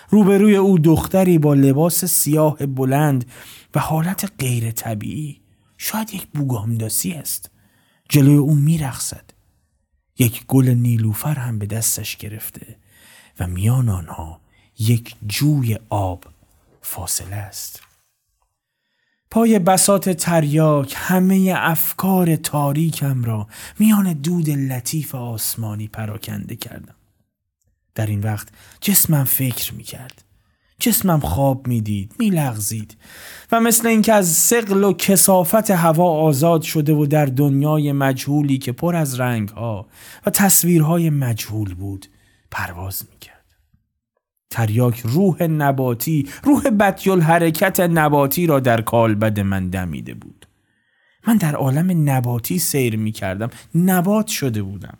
روبروی او دختری با لباس سیاه بلند و حالت غیر طبیعی. شاید یک بوگامداسی است. جلوی او میرخصد یک گل نیلوفر هم به دستش گرفته و میان آنها یک جوی آب فاصله است. پای بسات تریاک همه افکار تاریکم را میان دود لطیف آسمانی پراکنده کردم. در این وقت جسمم فکر می کرد. جسمم خواب می‌دید میلغزید و مثل اینکه از سقل و کسافت هوا آزاد شده و در دنیای مجهولی که پر از رنگها و تصویرهای مجهول بود پرواز می‌کرد تریاک روح نباتی روح بدیل حرکت نباتی را در کالبد من دمیده بود. من در عالم نباتی سیر می کردم نبات شده بودم.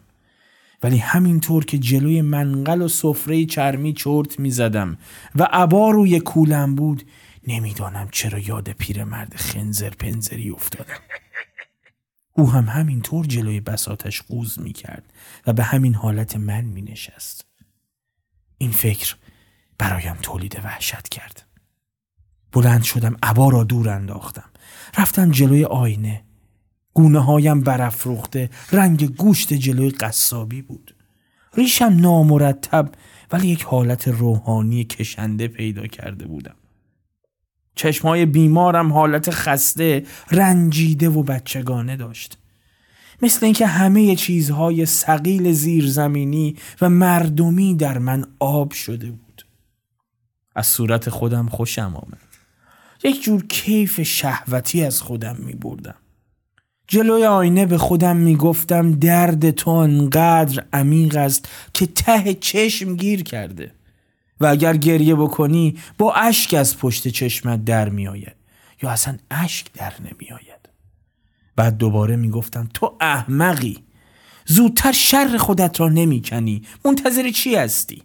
ولی همینطور که جلوی منقل و سفره چرمی چرت می زدم و عبا روی کولم بود نمی‌دانم چرا یاد پیرمرد خنزر پنزری افتادم. او هم همینطور جلوی بساتش قوز می کرد و به همین حالت من می نشست. این فکر برایم تولید وحشت کرد. بلند شدم عبا را دور انداختم. رفتم جلوی آینه. گونه هایم برافروخته رنگ گوشت جلوی قصابی بود. ریشم نامرتب ولی یک حالت روحانی کشنده پیدا کرده بودم. چشمهای بیمارم حالت خسته رنجیده و بچگانه داشت. مثل اینکه همه چیزهای سقیل زیرزمینی و مردمی در من آب شده بود. از صورت خودم خوشم آمد. یک جور کیف شهوتی از خودم می بردم جلوی آینه به خودم می گفتم درد تو انقدر عمیق است که ته چشم گیر کرده. و اگر گریه بکنی با اشک از پشت چشمت در میآید. یا اصلا اشک در نمیآید. بعد دوباره می‌گفتم تو احمقی. زودتر شر خودت را نمی‌کنی. منتظر چی هستی؟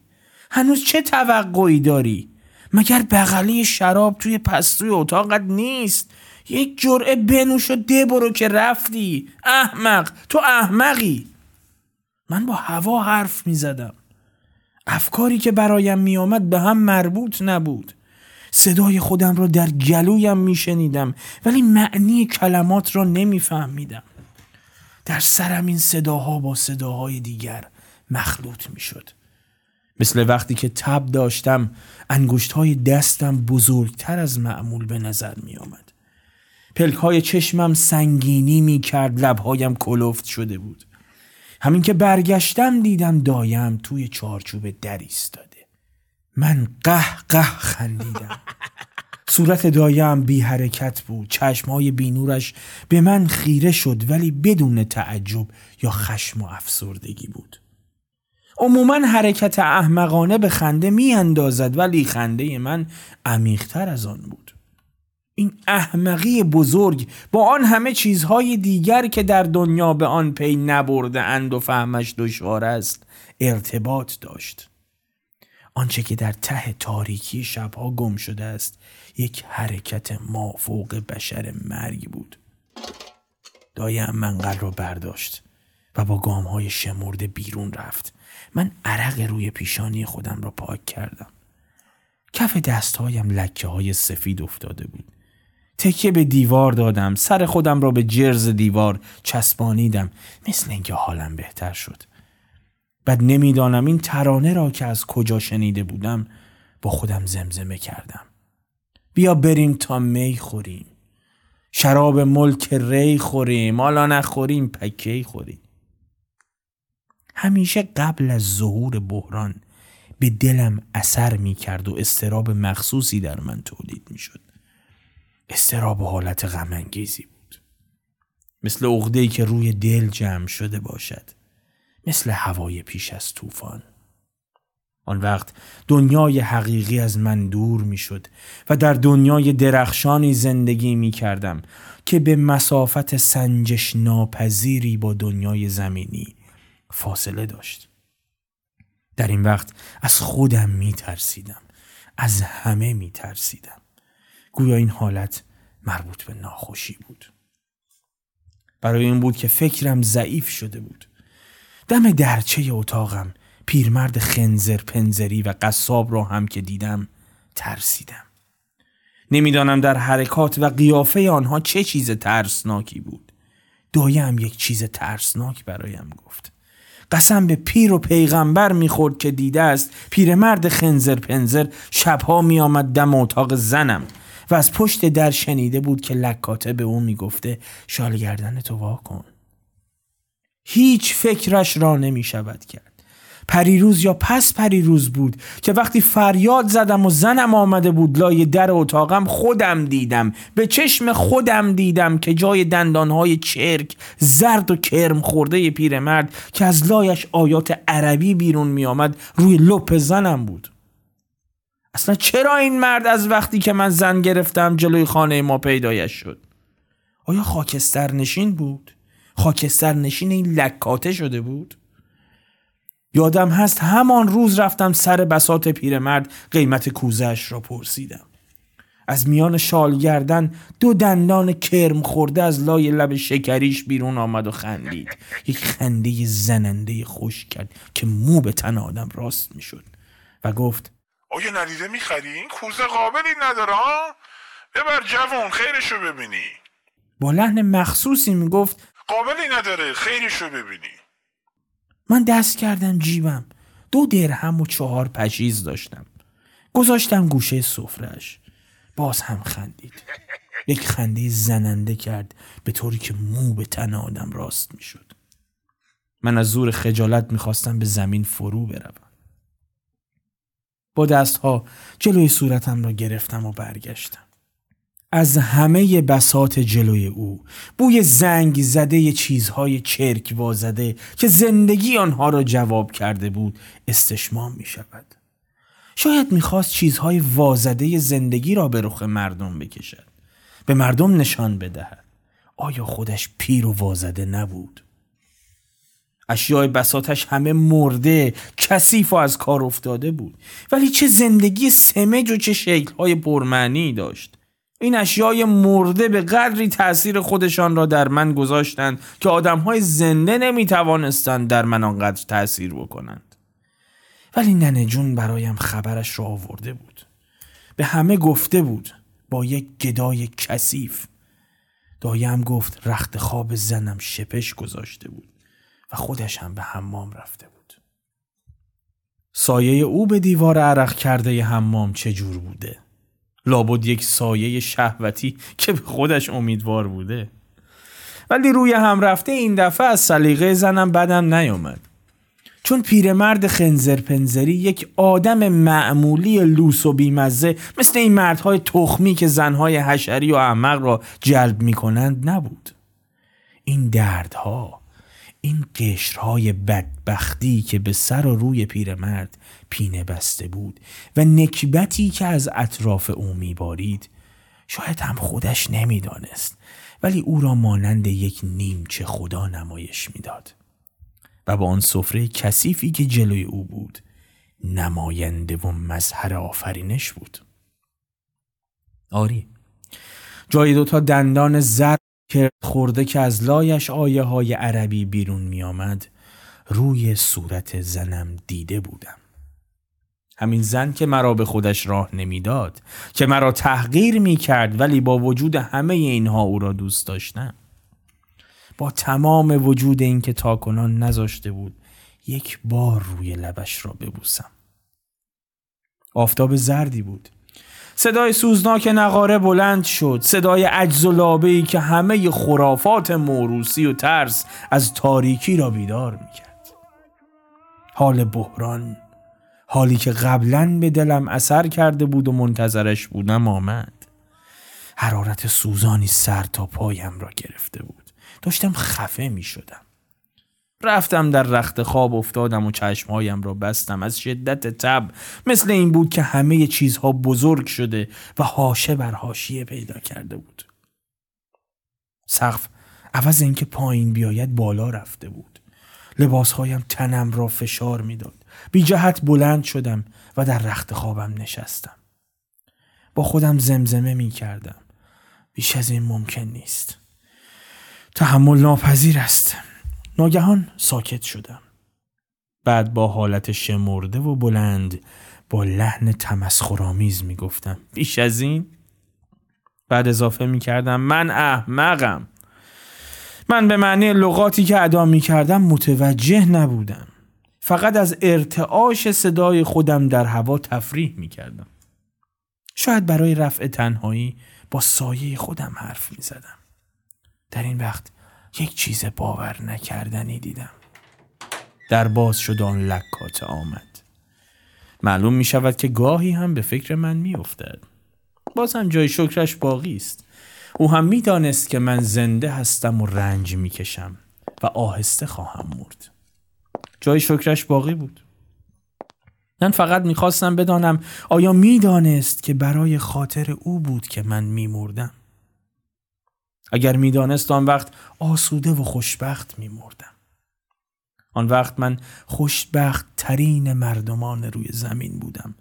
هنوز چه توقعی داری؟ مگر بغلی شراب توی پستوی اتاقت نیست؟ یک جرعه بنوش و ده برو که رفتی. احمق تو احمقی. من با هوا حرف می زدم افکاری که برایم می آمد به هم مربوط نبود. صدای خودم را در گلویم می شنیدم ولی معنی کلمات را نمی فهمیدم در سرم این صداها با صداهای دیگر مخلوط می شد مثل وقتی که تب داشتم انگشت های دستم بزرگتر از معمول به نظر می آمد پلک های چشمم سنگینی می کرد لبهایم کلفت شده بود. همین که برگشتم دیدم دایم توی چارچوب در ایستاده. من قه قه خندیدم. [laughs] صورت دایم بی حرکت بود. چشمهای بینورش به من خیره شد ولی بدون تعجب یا خشم و افسردگی بود. عموما حرکت احمقانه به خنده می اندازد ولی خنده من عمیقتر از آن بود. این احمقی بزرگ با آن همه چیزهای دیگر که در دنیا به آن پی نبرده اند و فهمش دشوار است ارتباط داشت. آنچه که در ته تاریکی شبها گم شده است یک حرکت مافوق بشر مرگ بود. دایم منقل را برداشت و با گام های شمرده بیرون رفت. من عرق روی پیشانی خودم را پاک کردم. کف دستهایم لکه های سفید افتاده بود. تکیه به دیوار دادم. سر خودم را به جرز دیوار چسبانیدم. مثل اینکه حالم بهتر شد. بعد نمی‌دانم این ترانه را که از کجا شنیده بودم با خودم زمزمه کردم. بیا بریم تا می خوریم. شراب ملک ری خوریم. حالا نخوریم پکی خوریم. همیشه قبل از ظهور بحران به دلم اثر می کرد و استراب مخصوصی در من تولید می شد. استراب و حالت غمانگیزی بود. مثل عقده‌ای که روی دل جمع شده باشد. مثل هوای پیش از طوفان. آن وقت دنیای حقیقی از من دور می شد و در دنیای درخشانی زندگی می کردم که به مسافت سنجش ناپذیری با دنیای زمینی فاصله داشت. در این وقت از خودم می ترسیدم. از همه می ترسیدم. گویا این حالت مربوط به ناخوشی بود. برای این بود که فکرم ضعیف شده بود. دم درچه اتاقم پیرمرد خنزر پنزری و قصاب را هم که دیدم ترسیدم. نمی‌دانم در حرکات و قیافه آنها چه چیز ترسناکی بود. دایم یک چیز ترسناک برایم گفت. قسم به پیر و پیغمبر می‌خورد که دیده است. پیرمرد خنزر پنزر شبها میآمد دم اتاق زنم و از پشت در شنیده بود که لکاته به او می‌گفته شال گردن تو وا کن. هیچ فکرش را نمی شود کرد. پریروز یا پس پریروز بود که وقتی فریاد زدم و زنم آمده بود لای در اتاقم خودم دیدم به چشم خودم دیدم که جای دندانهای چرک زرد و کرم خورده پیرمرد که از لایش آیات عربی بیرون می آمد روی لپ زنم بود اصلا چرا این مرد از وقتی که من زن گرفتم جلوی خانه ما پیدایش شد آیا خاکستر نشین بود؟ خاکستر نشین این لکاته شده بود؟ یادم هست همان روز رفتم سر بسات پیرمرد قیمت کوزش را پرسیدم. از میان شال گردن دو دندان کرم خورده از لای لب شکریش بیرون آمد و خندید. یک خنده زننده خوش کرد که مو به تن آدم راست می‌شد و گفت آیا ندیده می‌خری؟ این کوزه قابلی نداره ببر جوان خیرشو ببینی. با لحن مخصوصی می‌گفت قابلی نداره خیرشو ببینی. من دست کردم جیبم. دو درهم و چهار پشیز داشتم. گذاشتم گوشه سفرش باز هم خندید. یک خنده زننده کرد به طوری که مو به تن آدم راست می‌شد. من از زور خجالت می‌خواستم به زمین فرو بروم. با دستها جلوی صورتم را گرفتم و برگشتم. از همه بسات جلوی او بوی زنگ زده چیزهای چرک وازده که زندگی آنها را جواب کرده بود استشمام می شود شاید می‌خواست چیزهای وازده زندگی را به رخ مردم بکشد به مردم نشان بدهد. آیا خودش پیر و وازده نبود؟ اشیای بساتش همه مرده کثیف و از کار افتاده بود. ولی چه زندگی سمج و چه شکلهای پرمعنی داشت. این اشیای مرده به قدری تأثیر خودشان را در من گذاشتند که آدمهای زنده نمی توانستند در من آنقدر تأثیر بکنند. ولی ننه جون برایم خبرش را آورده بود. به همه گفته بود با یک گدای کثیف. دایم گفت رخت خواب زنم شپش گذاشته بود و خودش هم به حمام رفته بود. سایه او به دیوار عرق کرده حمام چجور بوده؟ لابد یک سایه شهوتی که به خودش امیدوار بوده. ولی روی هم رفته این دفعه از سلیقه زنم بدم نیامد. چون پیرمرد خنزر پنزری یک آدم معمولی لوس و بیمزه مثل این مردهای تخمی که زنهای حشری و احمق را جلب می کنند نبود. این دردها این قشرهای بدبختی که به سر و روی پیرمرد پینه بسته بود و نکبتی که از اطراف او میبارید شاید هم خودش نمی‌دانست ولی او را مانند یک نیمچه خدا نمایش می‌داد و با آن سفره کثیفی که جلوی او بود نماینده و مظهر آفرینش بود. آری جای دوتا دندان زر کرد خورده که از لایش آیه های عربی بیرون می آمد روی صورت زنم دیده بودم. همین زن که مرا به خودش راه نمی‌داد که مرا تحقیر می کرد ولی با وجود همه اینها او را دوست داشتم. با تمام وجود این که تاکنان نذاشته بود یک بار روی لبش را ببوسم. آفتاب زردی بود. صدای سوزناک نقاره بلند شد. صدای عجز و لابهی که همه خرافات موروسی و ترس از تاریکی را بیدار می‌کرد. حال بحران حالی که قبلا به دلم اثر کرده بود و منتظرش بودم آمد. حرارت سوزانی سر تا پایم را گرفته بود. داشتم خفه می شدم رفتم در رخت خواب افتادم و چشمهایم را بستم. از شدت تب مثل این بود که همه چیزها بزرگ شده و هاشه بر هاشیه پیدا کرده بود. سقف عوض اینکه پایین بیاید بالا رفته بود. لباسهایم تنم را فشار می‌داد. بی جهت بلند شدم و در رخت خوابم نشستم. با خودم زمزمه می کردم بیش از این ممکن نیست. تحمل ناپذیر است. ناگهان ساکت شدم. بعد با حالت شمرده و بلند با لحن تمسخرآمیز می‌گفتم بیش از این؟ بعد اضافه می کردم من احمقم. من به معنی لغاتی که ادا می کردم متوجه نبودم. فقط از ارتعاش صدای خودم در هوا تفریح می کردم شاید برای رفع تنهایی با سایه خودم حرف می زدم در این وقت یک چیز باور نکردنی دیدم. در باز شد آن لکات آمد. معلوم می شود که گاهی هم به فکر من می افتد. باز هم جای شکرش باقی است. او هم می دانست که من زنده هستم و رنج می کشم و آهسته خواهم مرد. جای شکرش باقی بود. من فقط می‌خواستم بدانم آیا می‌دانست که برای خاطر او بود که من میمردم اگر می‌دانست آن وقت آسوده و خوشبخت میمردم. آن وقت من خوشبخت ترین مردمان روی زمین بودم.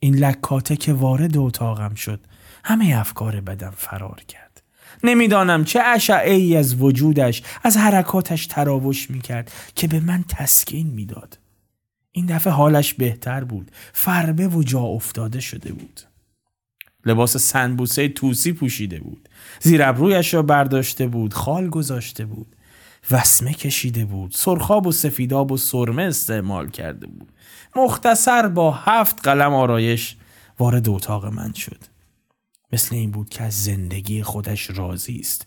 این لکاته که وارد اتاقم شد همه افکار بدم فرار کرد. نمی‌دانم چه اشعه ای از وجودش از حرکاتش تراوش می‌کرد که به من تسکین می‌داد. این دفعه حالش بهتر بود. فربه و جا افتاده شده بود. لباس سنبوسه توسی پوشیده بود. زیر ابرویش را برداشته بود خال گذاشته بود وسمه کشیده بود سرخاب و سفیداب و سرمه استعمال کرده بود. مختصر با هفت قلم آرایش وارد اتاق من شد. مثل این بود که از زندگی خودش راضی است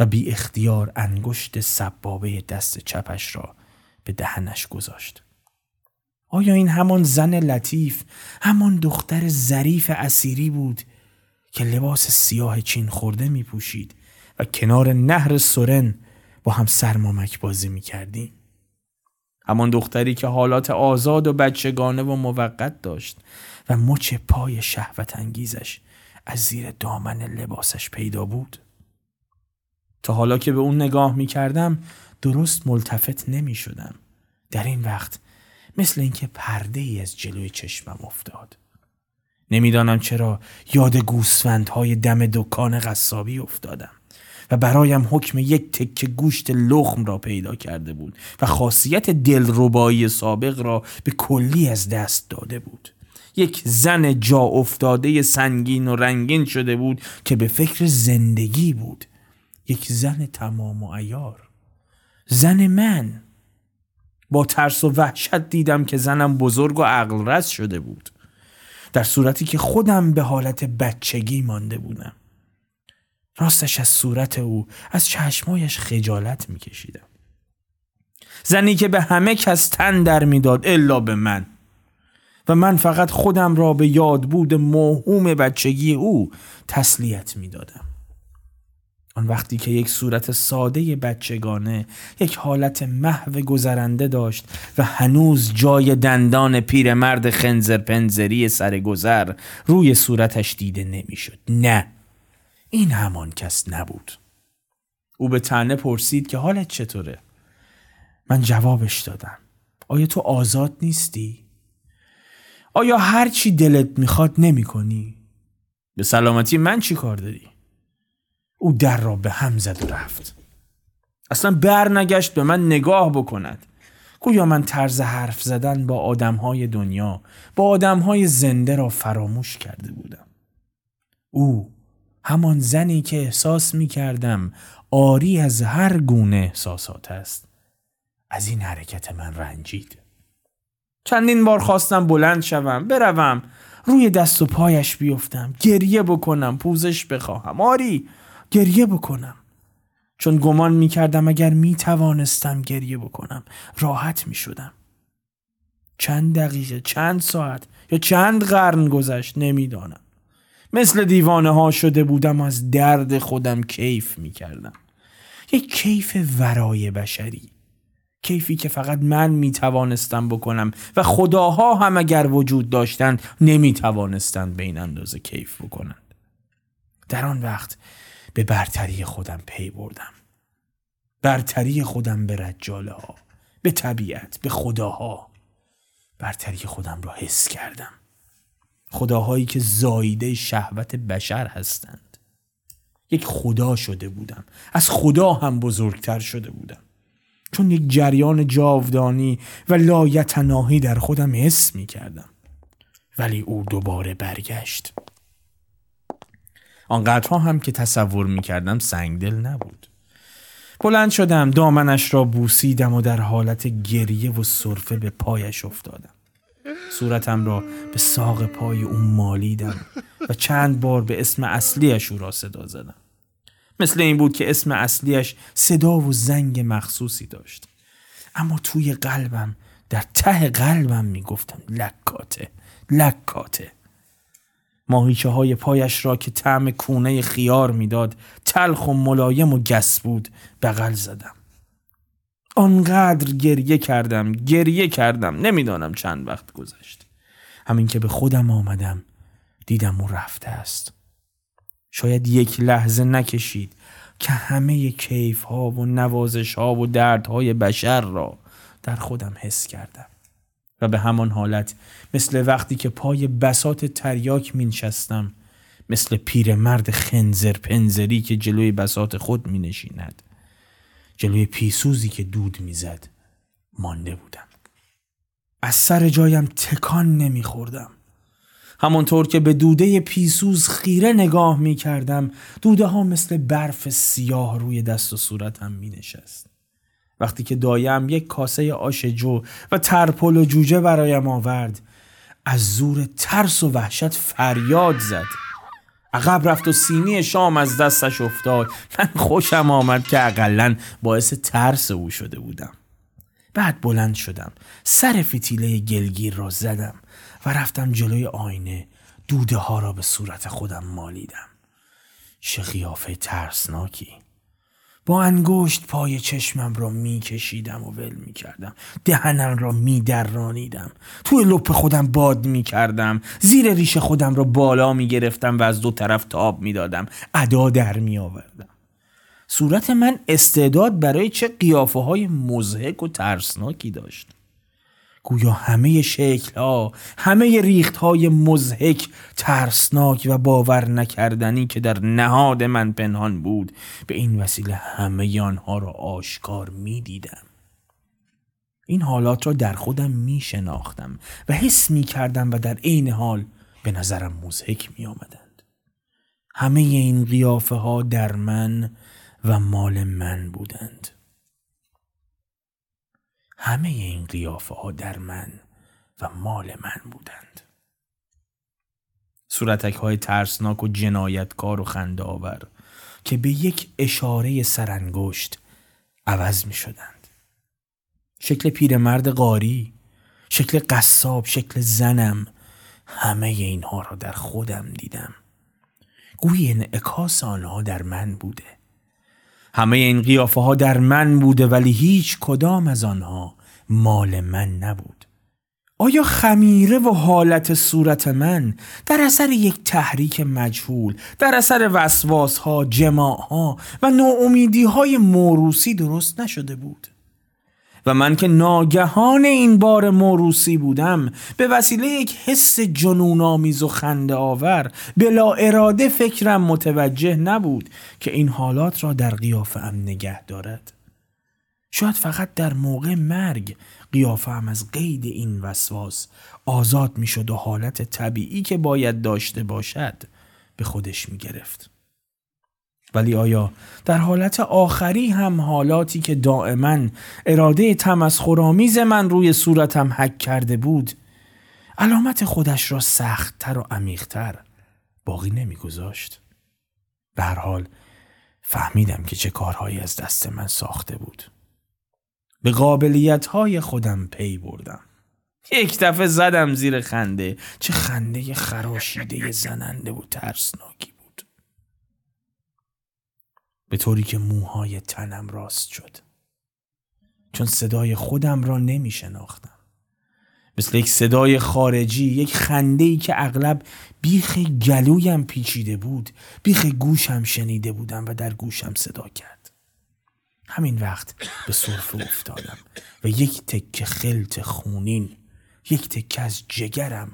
و بی اختیار انگشت سبابه دست چپش را به دهنش گذاشت. آیا این همان زن لطیف همان دختر ظریف اسیری بود که لباس سیاه چین خورده می پوشید و کنار نهر سورن با هم سرمامک بازی می کردیم؟ همان دختری که حالات آزاد و بچگانه و موقت داشت و مچ پای شهوت انگیزش از زیر دامن لباسش پیدا بود تا حالا که به اون نگاه می کردم درست ملتفت نمی شدم. در این وقت مثل اینکه پرده ای از جلوی چشمم افتاد. نمی‌دانم چرا یاد گوسفندهای دم دکان قصابی افتادم و برایم حکم یک تکه گوشت لخم را پیدا کرده بود و خاصیت دلربایی سابق را به کلی از دست داده بود. یک زن جا افتاده سنگین و رنگین شده بود که به فکر زندگی بود. یک زن تمام و ایار زن من. با ترس و وحشت دیدم که زنم بزرگ و عقل رس شده بود. در صورتی که خودم به حالت بچگی مانده بودم. راستش از صورت او از چشمایش خجالت میکشیدم. زنی که به همه کس تن در می‌داد الا به من. و من فقط خودم را به یاد بود موهوم بچگی او تسلیت می‌دادم. آن وقتی که یک صورت ساده بچگانه یک حالت محو گذرنده داشت و هنوز جای دندان پیرمرد خنزر پنزری سرگذر روی صورتش دیده نمی‌شد. نه این همان کس نبود او به تنه پرسید که حالت چطوره؟ من جوابش دادم آیا تو آزاد نیستی؟ آیا هر چی دلت می‌خواد نمی کنی؟ به سلامتی من چی کار داری؟ او در را به هم زد و رفت. اصلا بر نگشت به من نگاه بکند. گویا من طرز حرف زدن با آدمهای دنیا با آدمهای زنده را فراموش کرده بودم. او همان زنی که احساس می کردم آری از هر گونه احساسات است. از این حرکت من رنجید. چندین بار خواستم بلند شوم بروم روی دست و پایش بیفتم گریه بکنم پوزش بخواهم. آری گریه بکنم. چون گمان می کردم اگر می توانستم گریه بکنم راحت می شدم چند دقیقه چند ساعت یا چند قرن گذشت نمی‌دانم. مثل دیوانه ها شده بودم از درد خودم کیف می کردم یک کیف ورای بشری. کیفی که فقط من می توانستم بکنم و خداها هم اگر وجود داشتند نمی توانستند به این اندازه کیف بکنند. در آن وقت به برتری خودم پی بردم. برتری خودم به رجاله به طبیعت به خداها. برتری خودم را حس کردم. خداهایی که زایده شهوت بشر هستند. یک خدا شده بودم. از خدا هم بزرگتر شده بودم. چون یک جریان جاودانی و لایتناهی در خودم حس می کردم ولی او دوباره برگشت. آنقدرها هم که تصور می کردم سنگدل نبود. بلند شدم دامنش را بوسیدم و در حالت گریه و صرفه به پایش افتادم. صورتم را به ساق پای او مالیدم و چند بار به اسم اصلیش او را صدا زدم. مثل این بود که اسم اصلیش صدا و زنگ مخصوصی داشت. اما توی قلبم در ته قلبم می‌گفتم لکاته لکاته. ماهیچه های پایش را که طعم کونه خیار می‌داد تلخ و ملایم و گس بود بغل زدم. آنقدر گریه کردم گریه کردم نمی‌دانم چند وقت گذشت. همین که به خودم آمدم دیدم او رفته است. شاید یک لحظه نکشید که همه کیف ها و نوازش ها و دردهای بشر را در خودم حس کردم. و به همان حالت مثل وقتی که پای بسات تریاک می نشستم مثل پیرمرد خنزر پنزری که جلوی بسات خود می نشیند جلوی پیسوزی که دود می‌زد مانده بودم. از سر جایم تکان نمیخوردم. همانطور که به دوده پیسوز خیره نگاه می کردم دوده ها مثل برف سیاه روی دست و صورتم می نشست. وقتی که دایم یک کاسه آش جو و ترپل و جوجه برایم آورد از زور ترس و وحشت فریاد زد. عقب رفت و سینی شام از دستش افتاد. من خوشم آمد که اقلا باعث ترس او شده بودم. بعد بلند شدم سر فتیله گلگیر را زدم و رفتم جلوی آینه دوده ها را به صورت خودم مالیدم. چه قیافه ترسناکی! با انگشت پای چشمم را میکشیدم و ول می‌کردم. دهنم را میدرانیدم. توی لپ خودم باد می‌کردم. زیر ریش خودم را بالا می‌گرفتم و از دو طرف تاب می‌دادم. ادا در میآوردم. صورت من استعداد برای چه قیافه های مزهک و ترسناکی داشت. گویا همه شکل ها همه ریخت های مزهک ترسناک و باور نکردنی که در نهاد من پنهان بود به این وسیله همه آنها را آشکار می دیدم. این حالات را در خودم می شناختم و حس می کردم و در عین حال به نظرم مزهک می آمدند. همه این قیافه ها در من و مال من بودند. همه این قیافه ها در من و مال من بودند. صورتک های ترسناک و جنایتکار و خنده آور که به یک اشاره سرانگشت عوض می شدند. شکل پیرمرد قاری، شکل قصاب، شکل زنم همه اینها را در خودم دیدم. گویی انعکاس آنها در من بوده. همه این قیافه ها در من بوده ولی هیچ کدام از آنها مال من نبود. آیا خمیره و حالت صورت من در اثر یک تحریک مجهول در اثر وسواس ها جماع ها و ناامیدی های موروسی درست نشده بود؟ و من که ناگهان این بار موروسی بودم به وسیله یک حس جنون آمیز و خنده آور بلا اراده فکرم متوجه نبود که این حالات را در قیافه ام نگه دارد شاید فقط در موقع مرگ قیافه هم از قید این وسواس آزاد می شد و حالت طبیعی که باید داشته باشد به خودش می گرفت. ولی آیا در حالت آخری هم حالاتی که دائما اراده تمسخرآمیز من روی صورتم حک کرده بود علامت خودش را سختتر و عمیقتر باقی نمیگذاشت؟ به هر حال فهمیدم که چه کارهایی از دست من ساخته بود. به قابلیت های خودم پی بردم. یک دفعه زدم زیر خنده. چه خنده خراشیده زننده و ترسناکی. به طوری که موهای تنم راست شد. چون صدای خودم را نمی شناختم مثل یک صدای خارجی یک خنده ای که اغلب بیخ گلویم پیچیده بود بیخ گوشم شنیده بودم و در گوشم صدا کرد. همین وقت به صرفه افتادم و یک تکه خلط خونین یک تکه از جگرم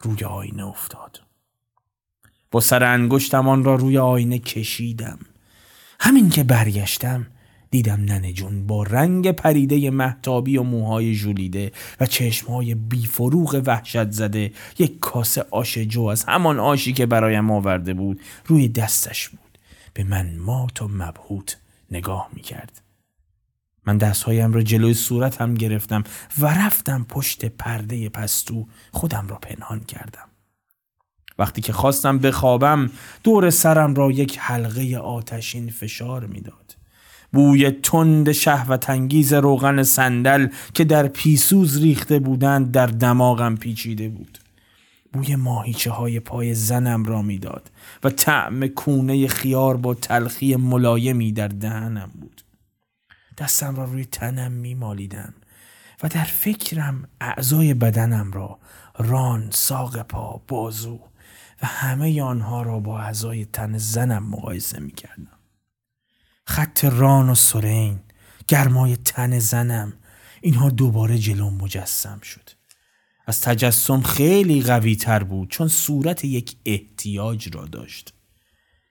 روی آینه افتاد. با سر انگشتم آن را روی آینه کشیدم. همین که برگشتم دیدم ننه جون با رنگ پریده محتابی و موهای ژولیده و چشمهای بیفروغ وحشت زده یک کاسه آش جو از همان آشی که برایم آورده بود روی دستش بود به من مات و مبهوت نگاه می کرد. من دستهایم را جلوی صورتم گرفتم و رفتم پشت پرده پستو خودم را پنهان کردم. وقتی که خواستم بخوابم دور سرم را یک حلقه آتشین فشار می‌داد. بوی تند شهوت انگیز روغن صندل که در پیسوز ریخته بودند در دماغم پیچیده بود. بوی ماهیچه های پای زنم را می‌داد و طعم کونه خیار با تلخی ملایمی در دهنم بود دستم را روی تنم میمالیدم و در فکرم اعضای بدنم را ران، ساق پا، بازو و همه آنها را با اعضای تن زنم مقایسه می کردم. خط ران و سرین، گرمای تن زنم اینها دوباره جلو مجسم شد. از تجسم خیلی قوی تر بود چون صورت یک احتیاج را داشت.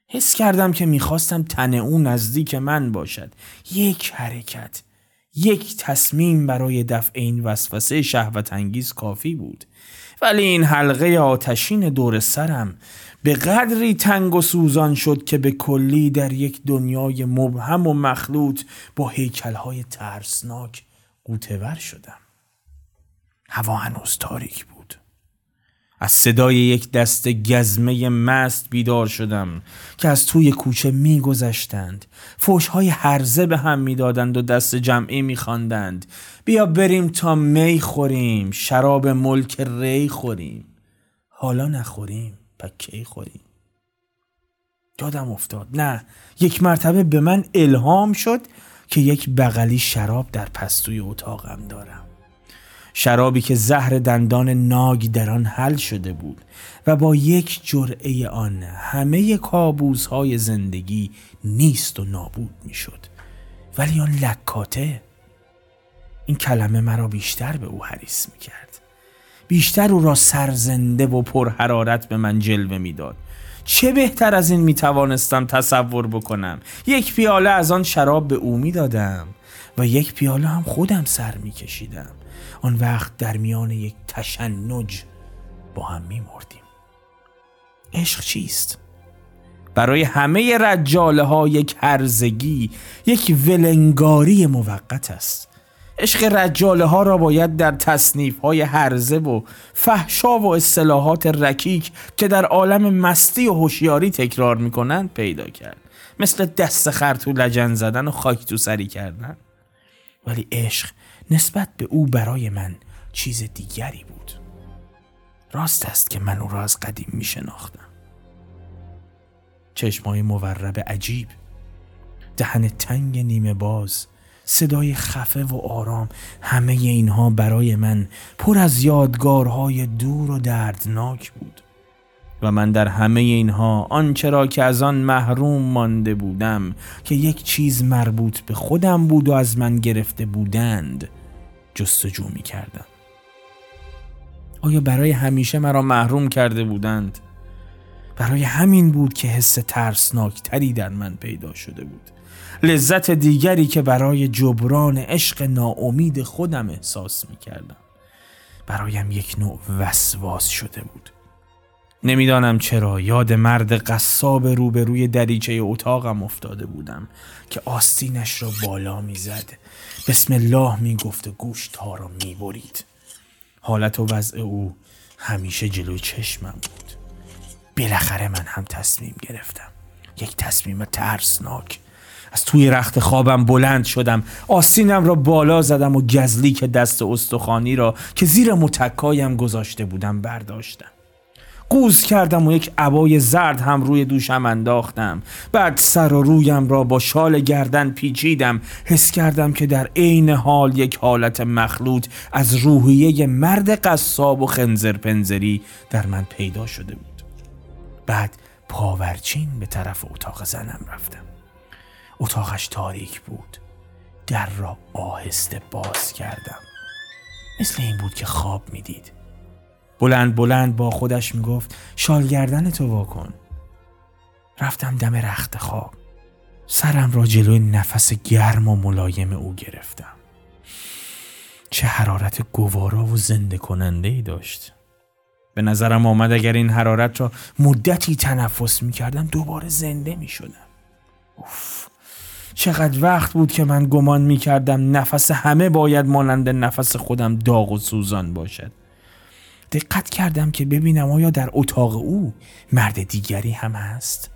حس کردم که می‌خواستم تن او نزدیک من باشد. یک حرکت، یک تصمیم برای دفع این وسوسه شهوت انگیز کافی بود. ولی این حلقه آتشین دور سرم به قدری تنگ و سوزان شد که به کلی در یک دنیای مبهم و مخلوط با هیکلهای ترسناک قوتور شدم. هوا هنوز تاریک بود از صدای یک دست گزمه مست بیدار شدم که از توی کوچه میگذشتند. فوشهای هرزه به هم می‌دادند و دست جمعی میخواندند. بیا بریم تا می خوریم شراب ملک ری خوریم. حالا نخوریم پکی خوریم؟ یادم افتاد. نه یک مرتبه به من الهام شد که یک بغلی شراب در پستوی اتاقم دارم. شرابی که زهر دندان ناگ در آن حل شده بود و با یک جرعه آن همه کابوس های زندگی نیست و نابود می‌شد. ولی آن لکاته این کلمه مرا بیشتر به او حریص می کرد بیشتر او را سرزنده و پرحرارت به من جلوه می‌داد. چه بهتر از این می توانستم تصور بکنم؟ یک پیاله از آن شراب به او می دادم و یک پیاله هم خودم سر می کشیدم آن وقت در میان یک تشنج با هم می مردیم عشق چیست؟ برای همه رجاله ها یک هرزگی یک ولنگاری موقت است. عشق رجاله ها را باید در تصنیف های هرزه و فحشا و اصطلاحات رکیک که در عالم مستی و هوشیاری تکرار می‌کنند پیدا کرد. مثل دست خرتو لجن زدن و خاک تو سری کردن. ولی عشق نسبت به او برای من چیز دیگری بود. راست است که من او را از قدیم می شناختم. چشمای مورب عجیب دهن تنگ نیمه باز صدای خفه و آرام همه اینها برای من پر از یادگارهای دور و دردناک بود. و من در همه اینها آنچه را که از آن محروم مانده بودم که یک چیز مربوط به خودم بود و از من گرفته بودند جستجو می کردم آیا برای همیشه مرا محروم کرده بودند؟ برای همین بود که حس ترسناکتری در من پیدا شده بود. لذت دیگری که برای جبران عشق ناامید خودم احساس می کردم برایم یک نوع وسواس شده بود. نمی‌دانم چرا یاد مرد قصاب روبروی دریچه اتاقم افتاده بودم که آستینش را بالا می‌زد. بسم الله می‌گفت و گوشت ها را می‌برید. حالت و وضع او همیشه جلوی چشمم بود. بالاخره من هم تصمیم گرفتم. یک تصمیم ترسناک. از توی رخت خوابم بلند شدم. آستینم را بالا زدم و گزلی که دست استخوانی را که زیر متکایم گذاشته بودم برداشتم. قوز کردم و یک عبای زرد هم روی دوشم انداختم. بعد سر و رویم را با شال گردن پیچیدم. حس کردم که در عین حال یک حالت مخلوط از روحیه مرد قصاب و خنزر پنزری در من پیدا شده بود. بعد پاورچین به طرف اتاق زنم رفتم. اتاقش تاریک بود. در را آهسته باز کردم. مثل این بود که خواب می‌دید. بلند بلند با خودش می‌گفت شال گردن تو واکن رفتم دم رخت خواب. سرم را جلوی نفس گرم و ملایم او گرفتم. چه حرارت گوارا و زنده کننده ای داشت. به نظرم آمد اگر این حرارت را مدتی تنفس می کردم دوباره زنده می شدم اوف چقدر وقت بود که من گمان می کردم نفس همه باید مانند نفس خودم داغ و سوزان باشد. دقت کردم که ببینم آیا در اتاق او مرد دیگری هم هست.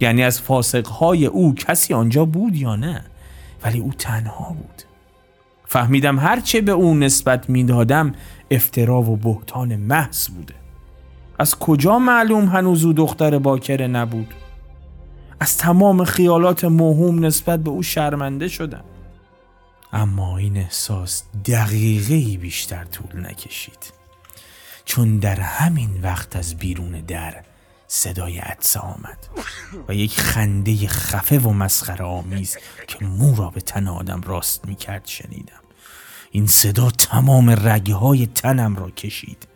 یعنی از فاسقهای او کسی آنجا بود یا نه؟ ولی او تنها بود. فهمیدم هرچه به او نسبت می‌دادم افترا و بهتان محض بوده. از کجا معلوم هنوز او دختر باکره نبود؟ از تمام خیالات موهوم نسبت به او شرمنده شدم. اما این احساس دقیقه بیشتر طول نکشید. چون در همین وقت از بیرون در صدای عدسه آمد و یک خنده خفه و مسخره آمیز که مو را به تن آدم راست می کرد شنیدم. این صدا تمام رگه های تنم را کشید.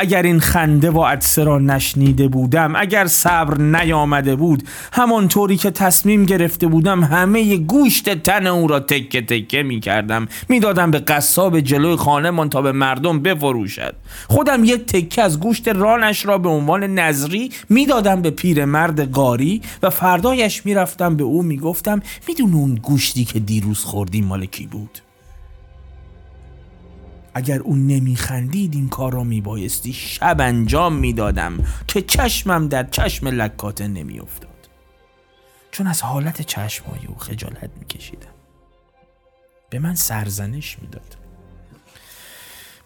اگر این خنده و عدسه را نشنیده بودم اگر صبر نیامده بود همانطوری که تصمیم گرفته بودم همه گوشت تن او را تکه تکه می کردم. می دادم به قصاب جلوی خانه تا به مردم بفروشد. خودم یک تکه از گوشت رانش را به عنوان نظری می دادم به پیرمرد قاری و فردایش می رفتم به او می گفتم میدون اون گوشتی که دیروز خوردی مال کی بود؟ اگر اون نمیخندید این کار را میبایستی شب انجام می‌دادم که چشمم در چشم لکاته نمیافتاد. چون از حالت چشمای او خجالت میکشیدم. به من سرزنش می‌داد.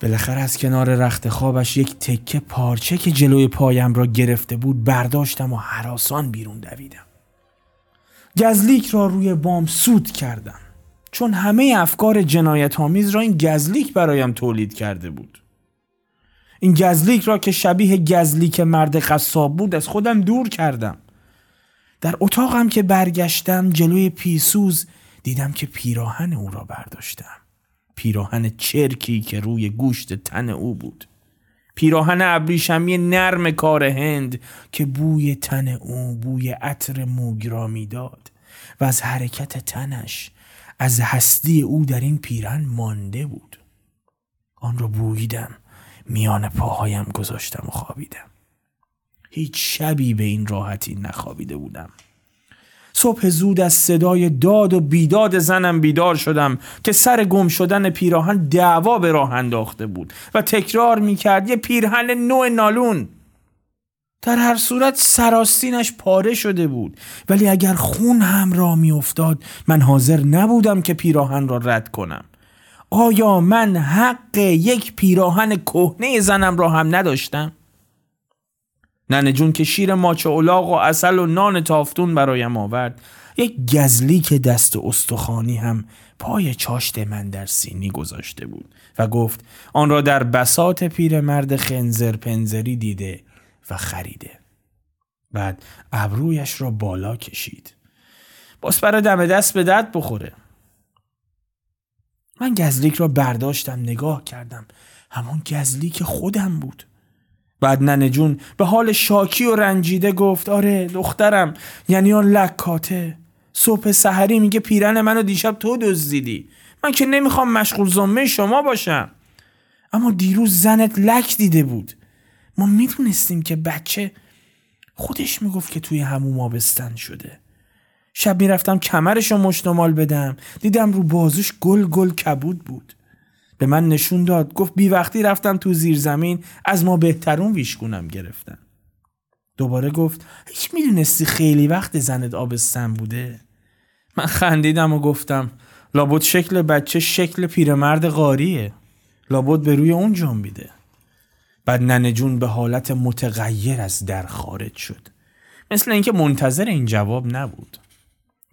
بالاخره از کنار رخت خوابش یک تکه پارچه که جلوی پایم را گرفته بود برداشتم و حراسان بیرون دویدم. گزلیک را روی بام سود کردم. چون همه افکار جنایت آمیز را این گزلیک برایم تولید کرده بود. این گزلیک را که شبیه گزلیک مرد قصاب بود از خودم دور کردم. در اتاقم که برگشتم جلوی پیسوز دیدم که پیراهن او را برداشتم. پیراهن چرکی که روی گوشت تن او بود. پیراهن ابریشمی نرم کار هند که بوی تن او بوی عطر موگ را و از حرکت تنش از هستی او در این پیرن مانده بود. آن را بوییدم میان پاهایم گذاشتم و خوابیدم. هیچ شبی به این راحتی نخوابیده بودم. صبح زود از صدای داد و بیداد زنم بیدار شدم که سر گم شدن پیراهن دعوا به راه انداخته بود و تکرار می‌کرد یه پیرهن نوع نالون. در هر صورت سراستینش پاره شده بود. ولی اگر خون هم را میافتاد من حاضر نبودم که پیراهن را رد کنم. آیا من حق یک پیراهن کهنه زنم را هم نداشتم؟ ننه جون که شیر ماچ اولاغ و اصل و نان تافتون برایم آورد. یک گزلی که دست استخوانی هم پای چاشت من در سینی گذاشته بود و گفت آن را در بسات پیرمرد خنزر پنزری دیده. و خریده. بعد ابرویش را بالا کشید. باز برای دم دست به درد بخوره. من گزلیک را برداشتم نگاه کردم. همون گزلیک خودم بود. بعد ننه جون به حال شاکی و رنجیده گفت آره دخترم یعنی آن لکاته. صبح سحری میگه پیرن منو دیشب تو دزدیدی. من که نمی‌خوام مشغول زمه شما باشم. اما دیروز زنت لک دیده بود. ما می‌دونستیم که بچه خودش می‌گفت که توی همون آبستن شده. شب می‌رفتم کمرش رو مشتمال بدم. دیدم رو بازوش گل گل کبود بود. به من نشون داد. گفت بی وقتی رفتم تو زیر زمین از ما بهترون ویشگونم گرفتن. دوباره گفت هیچ می‌دونستی خیلی وقت زنت آبستن بوده؟ من خندیدم و گفتم لابد شکل بچه شکل پیرمرد قاریه لابد به روی اون جنبیده. بعد ننه جون به حالت متغیر از در خارج شد. مثل اینکه منتظر این جواب نبود.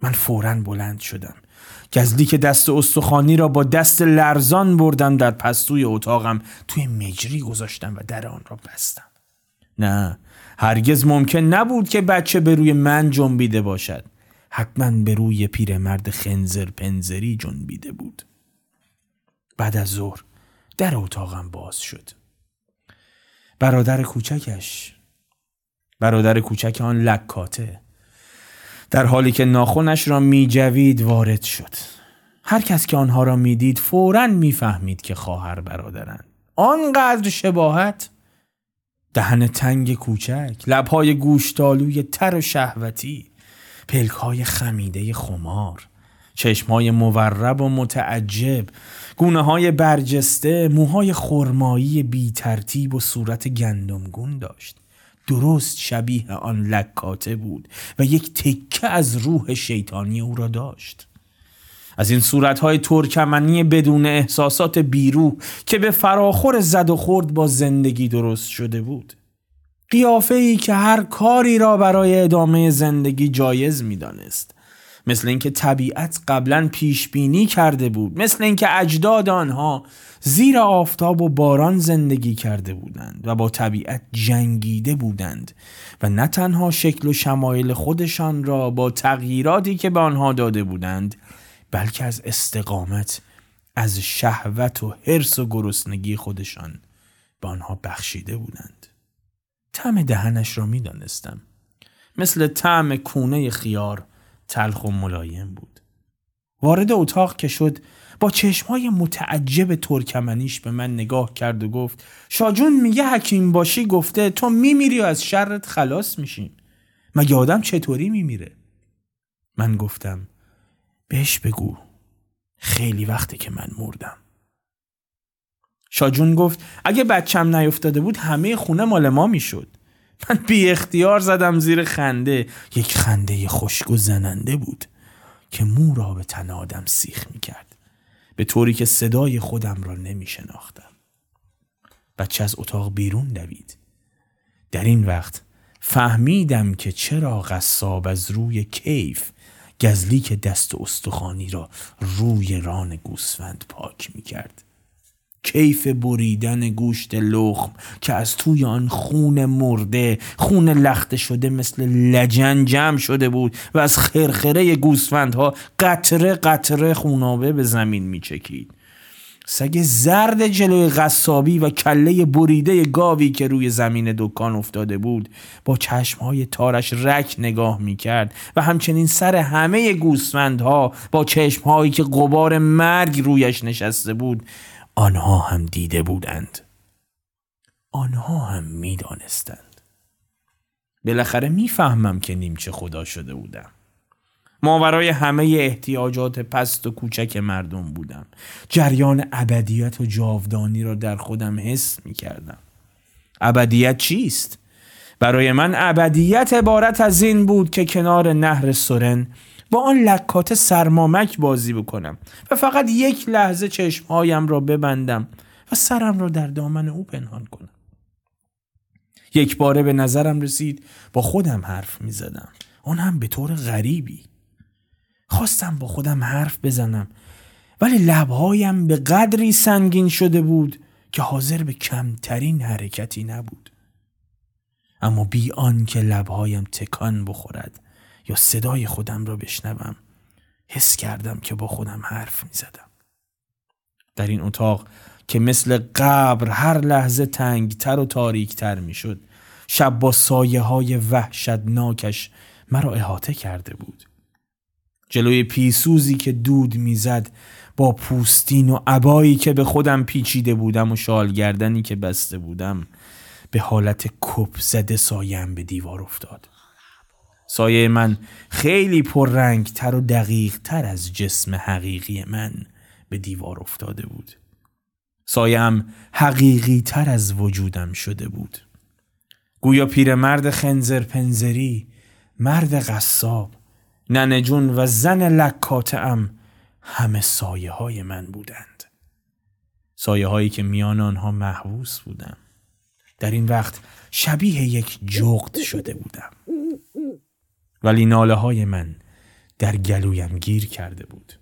من فورا بلند شدم. گزلی که دست استخوانی را با دست لرزان بردم در پستوی اتاقم توی مجری گذاشتم و در آن را بستم. نه هرگز ممکن نبود که بچه به روی من جنبیده باشد. حتما به روی پیرمرد خنزر پنزری جنبیده بود. بعد از ظهر در اتاقم باز شد. برادر کوچکش. برادر کوچک آن لکاته. در حالی که ناخونش را میجوید وارد شد. هر کس که آنها را می‌دید فورا می‌فهمید که خواهر برادرند. آنقدر شباهت. دهن تنگ کوچک لبهای گوشتالوی تر و شهوتی پلکهای خمیده خمار چشمهای مورب و متعجب گونه های برجسته موهای خرمایی بی ترتیب و صورت گندمگون داشت. درست شبیه آن لکاته بود و یک تکه از روح شیطانی او را داشت. از این صورتهای ترکمنی بدون احساسات بیرو که به فراخور زد و خورد با زندگی درست شده بود. قیافه ای که هر کاری را برای ادامه زندگی جایز می‌دانست. مثل اینکه طبیعت قبلا پیش بینی کرده بود. مثل اینکه اجداد آنها زیر آفتاب و باران زندگی کرده بودند و با طبیعت جنگیده بودند و نه تنها شکل و شمایل خودشان را با تغییراتی که به آنها داده بودند بلکه از استقامت از شهوت و حرس و گرسنگی خودشان به آنها بخشیده بودند. طعم دهنش را می‌دانستم. مثل طعم کونه خیار. تلخ و ملایم بود. وارد اتاق که شد با چشمای متعجب ترکمنیش به من نگاه کرد و گفت شاجون میگه حکیم باشی گفته تو میمیری و از شرت خلاص میشین. مگه آدم چطوری میمیره؟ من گفتم بهش بگو خیلی وقته که من مردم. شاجون گفت اگه بچم نیفتاده بود همه خونه مال ما می‌شد. من بی اختیار زدم زیر خنده. یک خنده خشک و زننده بود که مو را به تن آدم سیخ می کرد به طوری که صدای خودم را نمی شناختم بچه از اتاق بیرون دوید. در این وقت فهمیدم که چرا قصاب از روی کیف گزلیک دست استخوانی را روی ران گوسفند پاک می کرد. کیف بریدن گوشت لخم که از توی آن خون مرده خون لخته شده مثل لجن جمع شده بود و از خرخره گوسفندها قطره قطره خونابه به زمین می چکید. سگ زرد جلوی غصابی و کله بریده گاوی که روی زمین دکان افتاده بود با چشمهای تارش رک نگاه می کرد و همچنین سر همه گوسفندها با چشمهایی که قبار مرگ رویش نشسته بود آنها هم دیده بودند. آنها هم می دانستند بالاخره می‌فهمم که نیمچه خدا شده بودم. ماورای همه احتیاجات پست و کوچک مردم بودم. جریان ابدیت و جاودانی را در خودم حس می کردم ابدیت چیست؟ برای من ابدیت عبارت از این بود که کنار نهر سرن با آن لکات سرمامک بازی بکنم و فقط یک لحظه چشمهایم را ببندم و سرم را در دامن او پنهان کنم. یک باره به نظرم رسید با خودم حرف می زدم آن هم به طور غریبی. خواستم با خودم حرف بزنم ولی لبهایم به قدری سنگین شده بود که حاضر به کمترین حرکتی نبود. اما بی آن که لبهایم تکان بخورد یا صدای خودم را بشنوم حس کردم که با خودم حرف می زدم. در این اتاق که مثل قبر هر لحظه تنگتر و تاریکتر می شد شب با سایه های وحشتناکش مرا احاطه کرده بود جلوی پیسوزی که دود می‌زد با پوستین و عبایی که به خودم پیچیده بودم و شالگردنی که بسته بودم به حالت کپ زده سایم به دیوار افتاد سایه من خیلی تر و دقیق تر از جسم حقیقی من به دیوار افتاده بود. سایم حقیقی تر از وجودم شده بود. گویا پیرمرد خنزر پنزری مرد قصاب ننجون و زن لکاتم همه سایه های من بودند. سایه هایی که میان آنها محبوس بودم. در این وقت شبیه یک جغد شده بودم. ولی ناله های من در گلویم گیر کرده بود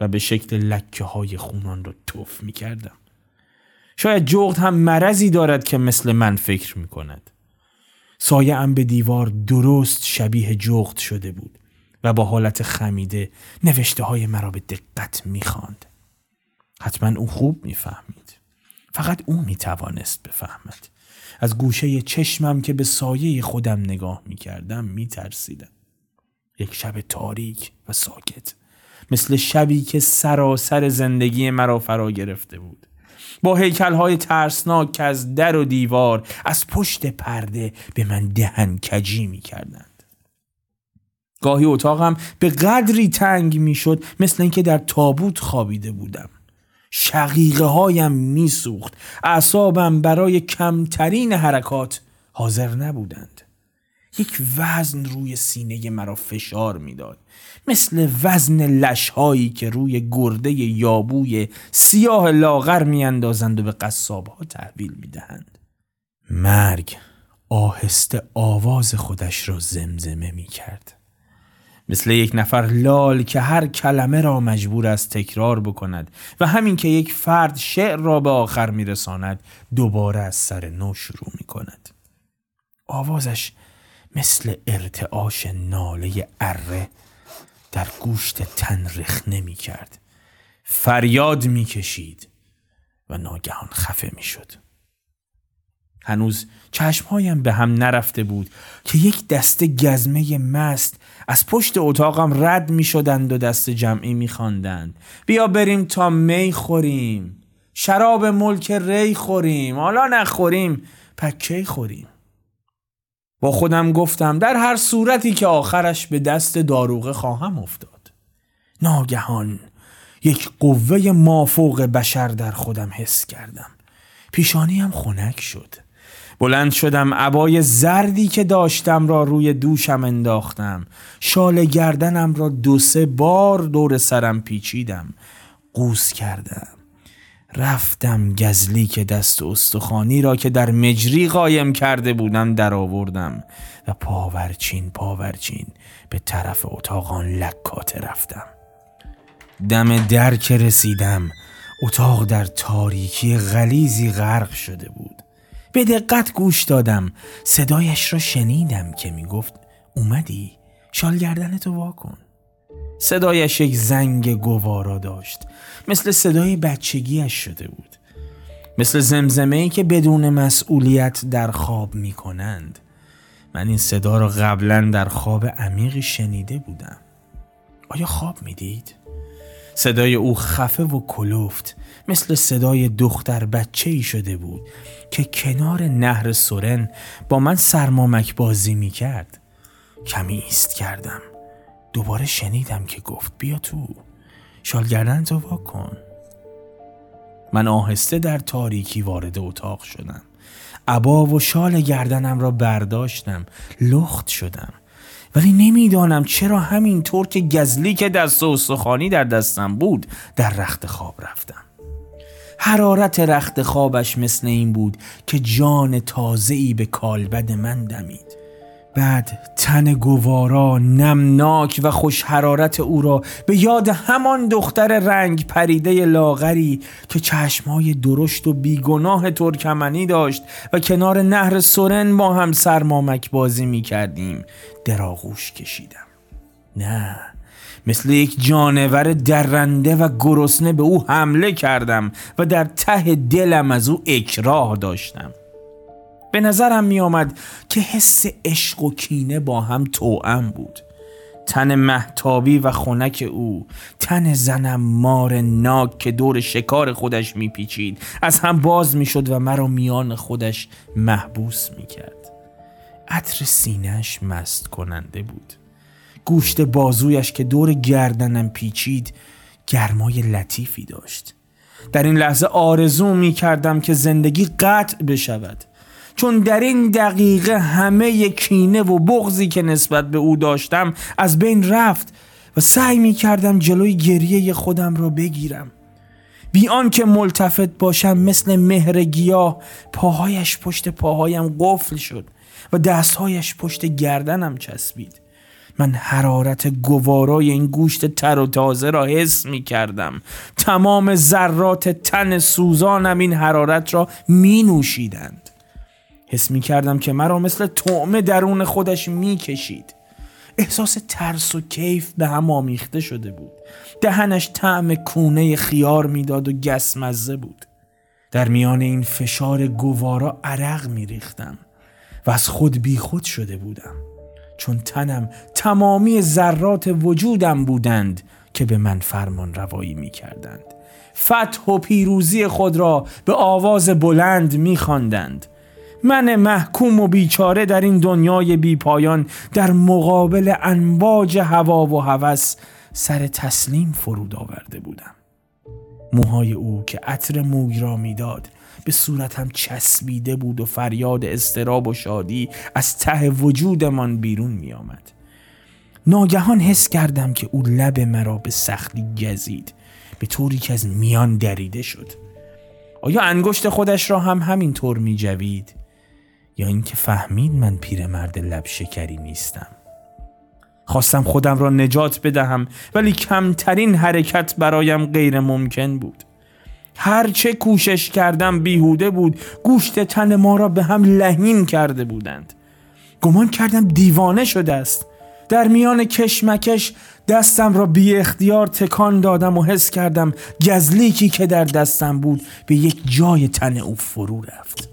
و به شکل لکه های خونان را توف می کردم. شاید جغد هم مرضی دارد که مثل من فکر می کند. سایه ام به دیوار درست شبیه جغد شده بود و با حالت خمیده نوشته های مرا به دقت می‌خواند. حتما او خوب می‌فهمید. فقط او می‌توانست بفهمد. از گوشه چشمم که به سایه خودم نگاه می‌کردم میترسیدم. یک شب تاریک و ساکت. مثل شبی که سراسر زندگی مرا فرا گرفته بود. با هیکل های ترسناک که از در و دیوار از پشت پرده به من دهن کجی می گاهی اتاقم به قدری تنگ می‌شد مثل اینکه در تابوت خوابیده بودم شقیقه هایم میسوخت. اعصابم برای کمترین حرکات حاضر نبودند. یک وزن روی سینه مرا فشار می‌داد. مثل وزن لشهایی که روی گرده یابوی سیاه لاغر میاندازند و به قصاب ها تحویل می‌دهند. مرگ آهسته آواز خودش را زمزمه می کرد. مثل یک نفر لال که هر کلمه را مجبور است تکرار بکند و همین که یک فرد شعر را به آخر میرساند دوباره از سر نو شروع می کند آوازش مثل ارتعاش ناله اره در گوشت تن رخنه می کرد فریاد می کشید و ناگهان خفه می شد هنوز چشمهایم به هم نرفته بود که یک دسته گزمه مست از پشت اتاقم رد می شدند و دست جمعی می خواندند. بیا بریم تا می خوریم. شراب ملک ری خوریم. حالا نخوریم. پکی خوریم؟ با خودم گفتم در هر صورتی که آخرش به دست داروغه خواهم افتاد. ناگهان یک قوه مافوق بشر در خودم حس کردم. پیشانیم خنک شد. بلند شدم عبای زردی که داشتم را روی دوشم انداختم. شال گردنم را دو سه بار دور سرم پیچیدم. قوس کردم. رفتم گزلی که دست استخانی را که در مجری قایم کرده بودم در آوردم و پاورچین پاورچین به طرف اتاقان لکات رفتم. دم در که رسیدم اتاق در تاریکی غلیزی غرق شده بود. به دقت گوش دادم. صدایش را شنیدم که می گفت اومدی؟ شال گردن تو واکن صدایش یک زنگ گوارا داشت. مثل صدای بچگیش شده بود. مثل زمزمه ای که بدون مسئولیت در خواب می کنند من این صدا را قبلا در خواب عمیقی شنیده بودم. آیا خواب می‌دید؟ صدای او خفه و کلوفت مثل صدای دختر بچه ای شده بود. که کنار نهر سورن با من سرمامک بازی می کرد کمی ایست کردم. دوباره شنیدم که گفت بیا تو. شالگردن تو کن. من آهسته در تاریکی وارد اتاق شدم. عبا و شال گردنم را برداشتم. لخت شدم. ولی نمی‌دانم چرا همین طور که گزلی که دست و سخانی در دستم بود در رخت خواب رفتم. حرارت رخت خوابش مثل این بود که جان تازه‌ای به کالبد من دمید. بعد تن گوارا نمناک و خوش حرارت او را به یاد همان دختر رنگ پریده لاغری که چشمای درشت و بیگناه ترکمنی داشت و کنار نهر سورن با هم سرمامک بازی می کردیم دراغوش کشیدم. نه مثل یک جانور درنده و گرسنه به او حمله کردم و در ته دلم از او اکراه داشتم. به نظرم می آمد که حس عشق و کینه با هم توأم بود. تن محتابی و خونک او تن زنم مار ناک که دور شکار خودش میپیچید از هم باز می‌شد و مرا میان خودش محبوس می‌کرد. عطر سینهش مست کننده بود. گوشت بازویش که دور گردنم پیچید گرمای لطیفی داشت. در این لحظه آرزو می کردم که زندگی قطع بشود. چون در این دقیقه همه کینه و بغزی که نسبت به او داشتم از بین رفت و سعی می کردم جلوی گریه خودم را بگیرم. بی که ملتفت باشم مثل مهر گیاه پاهایش پشت پاهایم قفل شد و دستهایش پشت گردنم چسبید. من حرارت گوارای این گوشت تر و تازه را حس می کردم. تمام ذرات تن سوزانم این حرارت را می نوشیدند. حس می کردم که مرا مثل طعمه درون خودش می کشید. احساس ترس و کیف به هم آمیخته شده بود. دهنش طعم کونه خیار می‌داد و گسمزه بود. در میان این فشار گوارا عرق می ریختم و از خود بیخود شده بودم. چون تنم تمامی ذرات وجودم بودند که به من فرمان روایی می کردند فتح و پیروزی خود را به آواز بلند می خواندند من محکوم و بیچاره در این دنیای بی پایان در مقابل انواج هوا و هوس سر تسلیم فرود آورده بودم. موهای او که عطر موی را می‌داد به صورتم چسبیده بود و فریاد استراب و شادی از ته وجودمان بیرون می آمد. ناگهان حس کردم که او لب مرا به سختی گزید به طوری که از میان دریده شد آیا انگشت خودش را هم همین طور می جوید؟ یا اینکه فهمید من پیرمرد لب شکری نیستم خواستم خودم را نجات بدهم ولی کمترین حرکت برایم غیر ممکن بود هرچه کوشش کردم بیهوده بود گوشت تن ما را به هم لحین کرده بودند. گمان کردم دیوانه شده است. در میان کشمکش دستم را بی اختیار تکان دادم و حس کردم گزلیکی که در دستم بود به یک جای تن او فرو رفت.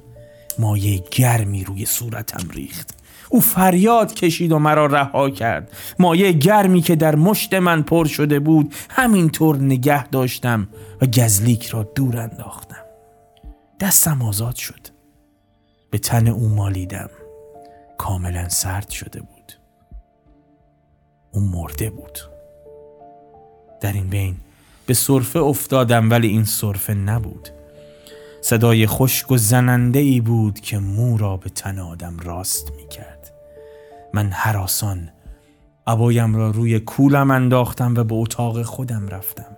مایه گرمی روی صورتم ریخت. او فریاد کشید و مرا رها کرد. مایه گرمی که در مشت من پر شده بود همینطور نگه داشتم و گزلیک را دور انداختم. دستم آزاد شد. به تن او مالیدم. کاملا سرد شده بود. او مرده بود. در این بین به صرفه افتادم ولی این صرفه نبود. صدای خشک و زننده ای بود که مو را به تن آدم راست می کرد. من حراسان عبایم را روی کولم انداختم و به اتاق خودم رفتم.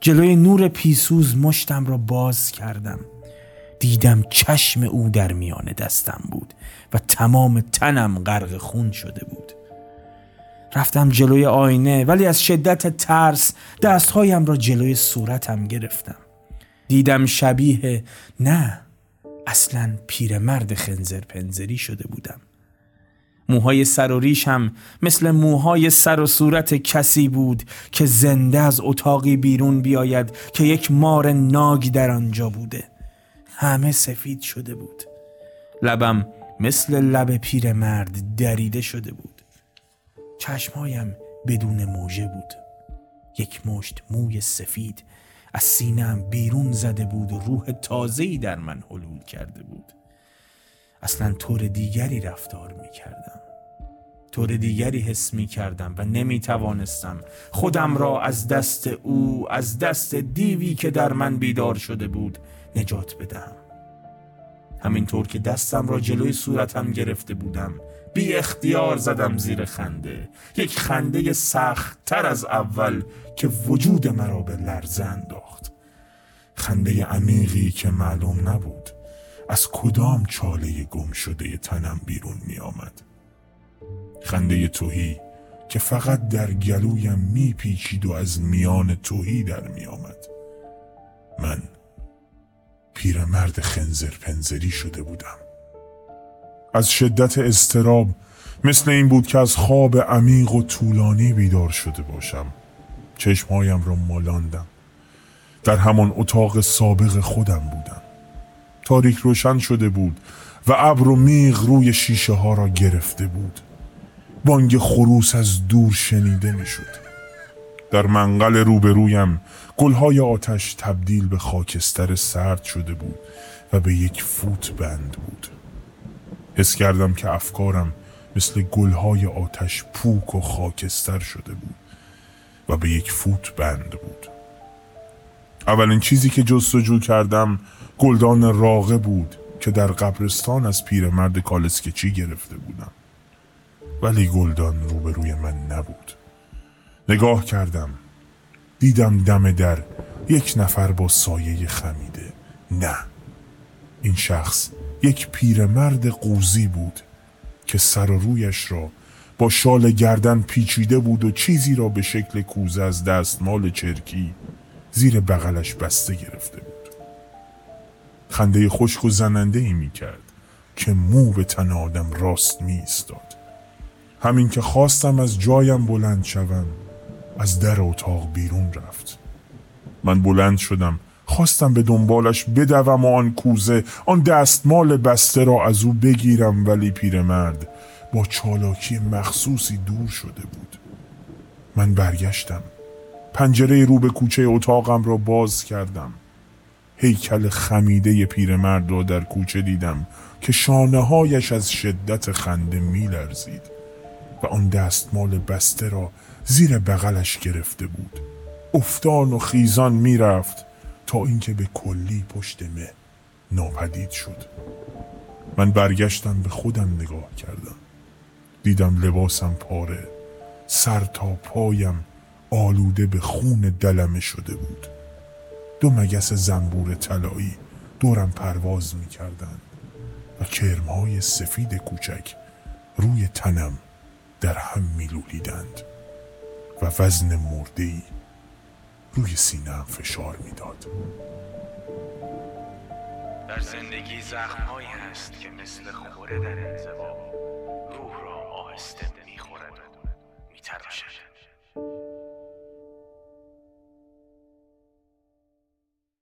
جلوی نور پیسوز مشتم را باز کردم. دیدم چشم او در میان دستم بود و تمام تنم غرق خون شده بود. رفتم جلوی آینه ولی از شدت ترس دستهایم را جلوی صورتم گرفتم. دیدم شبیه نه اصلا پیرمرد خنزر پنزری شده بودم. موهای سر و ریشم مثل موهای سر و صورت کسی بود که زنده از اتاقی بیرون بیاید که یک مار ناگ در آنجا بوده. همه سفید شده بود. لبم مثل لب پیرمرد دریده شده بود. چشمهایم بدون موژه بود. یک مشت موی سفید از سینم بیرون زده بود. و روح تازه‌ای در من حلول کرده بود. اصلا طور دیگری رفتار می کردم طور دیگری حس می کردم و نمی توانستم خودم را از دست او از دست دیوی که در من بیدار شده بود نجات بدم همینطور که دستم را جلوی صورتم گرفته بودم بی اختیار زدم زیر خنده. یک خنده سخت تر از اول که وجود مرا به لرزه انداخت. خنده عمیقی که معلوم نبود از کدام چاله گم شده تنم بیرون می آمد خنده توهی که فقط در گلویم میپیچید و از میان توهی در می آمد من پیرمرد خنزر پنزری شده بودم. از شدت استراب مثل این بود که از خواب عمیق و طولانی بیدار شده باشم. چشمهایم را مالاندم. در همان اتاق سابق خودم بودم. تاریک روشن شده بود و ابر و میغ روی شیشه ها را گرفته بود. بانگ خروس از دور شنیده می‌شد. در منقل روبرویم گلهای آتش تبدیل به خاکستر سرد شده بود و به یک فوت بند بود. حس کردم که افکارم مثل گلهای آتش پوک و خاکستر شده بود و به یک فوت بند بود. اولین چیزی که جستجو کردم گلدان راقه بود که در قبرستان از پیرمرد کالسکچی گرفته بودم. ولی گلدان روبروی من نبود. نگاه کردم. دیدم دم در یک نفر با سایه خمیده. نه. این شخص یک پیرمرد قوزی بود که سر و رویش را با شال گردن پیچیده بود و چیزی را به شکل کوزه از دستمال چرکی زیر بغلش بسته گرفته بود. خنده خشک و زننده ای می کرد که مو به تن آدم راست می استاد. همین که خواستم از جایم بلند شوم از در اتاق بیرون رفت. من بلند شدم خواستم به دنبالش بدوم و آن کوزه آن دستمال بسته را از او بگیرم ولی پیرمرد با چالاکی مخصوصی دور شده بود. من برگشتم. پنجره رو به کوچه اتاقم را باز کردم. هیکل خمیده پیرمرد را در کوچه دیدم که شانه هایش از شدت خنده می لرزید و آن دستمال بسته را زیر بغلش گرفته بود. افتان و خیزان می‌رفت تا اینکه به کلی پشت مه ناپدید شد. من برگشتم به خودم نگاه کردم. دیدم لباسم پاره سر تا پایم آلوده به خون دلمه شده بود. دو مگس زنبور طلایی دورم پرواز می کردن و کرمهای سفید کوچک روی تنم در هم میلولیدند و وزن مردهی روی سینه فشار می‌داد. در زندگی زخمهایی هست که مثل خوره در انزوا روح را آهسته می‌خورد و میتراشد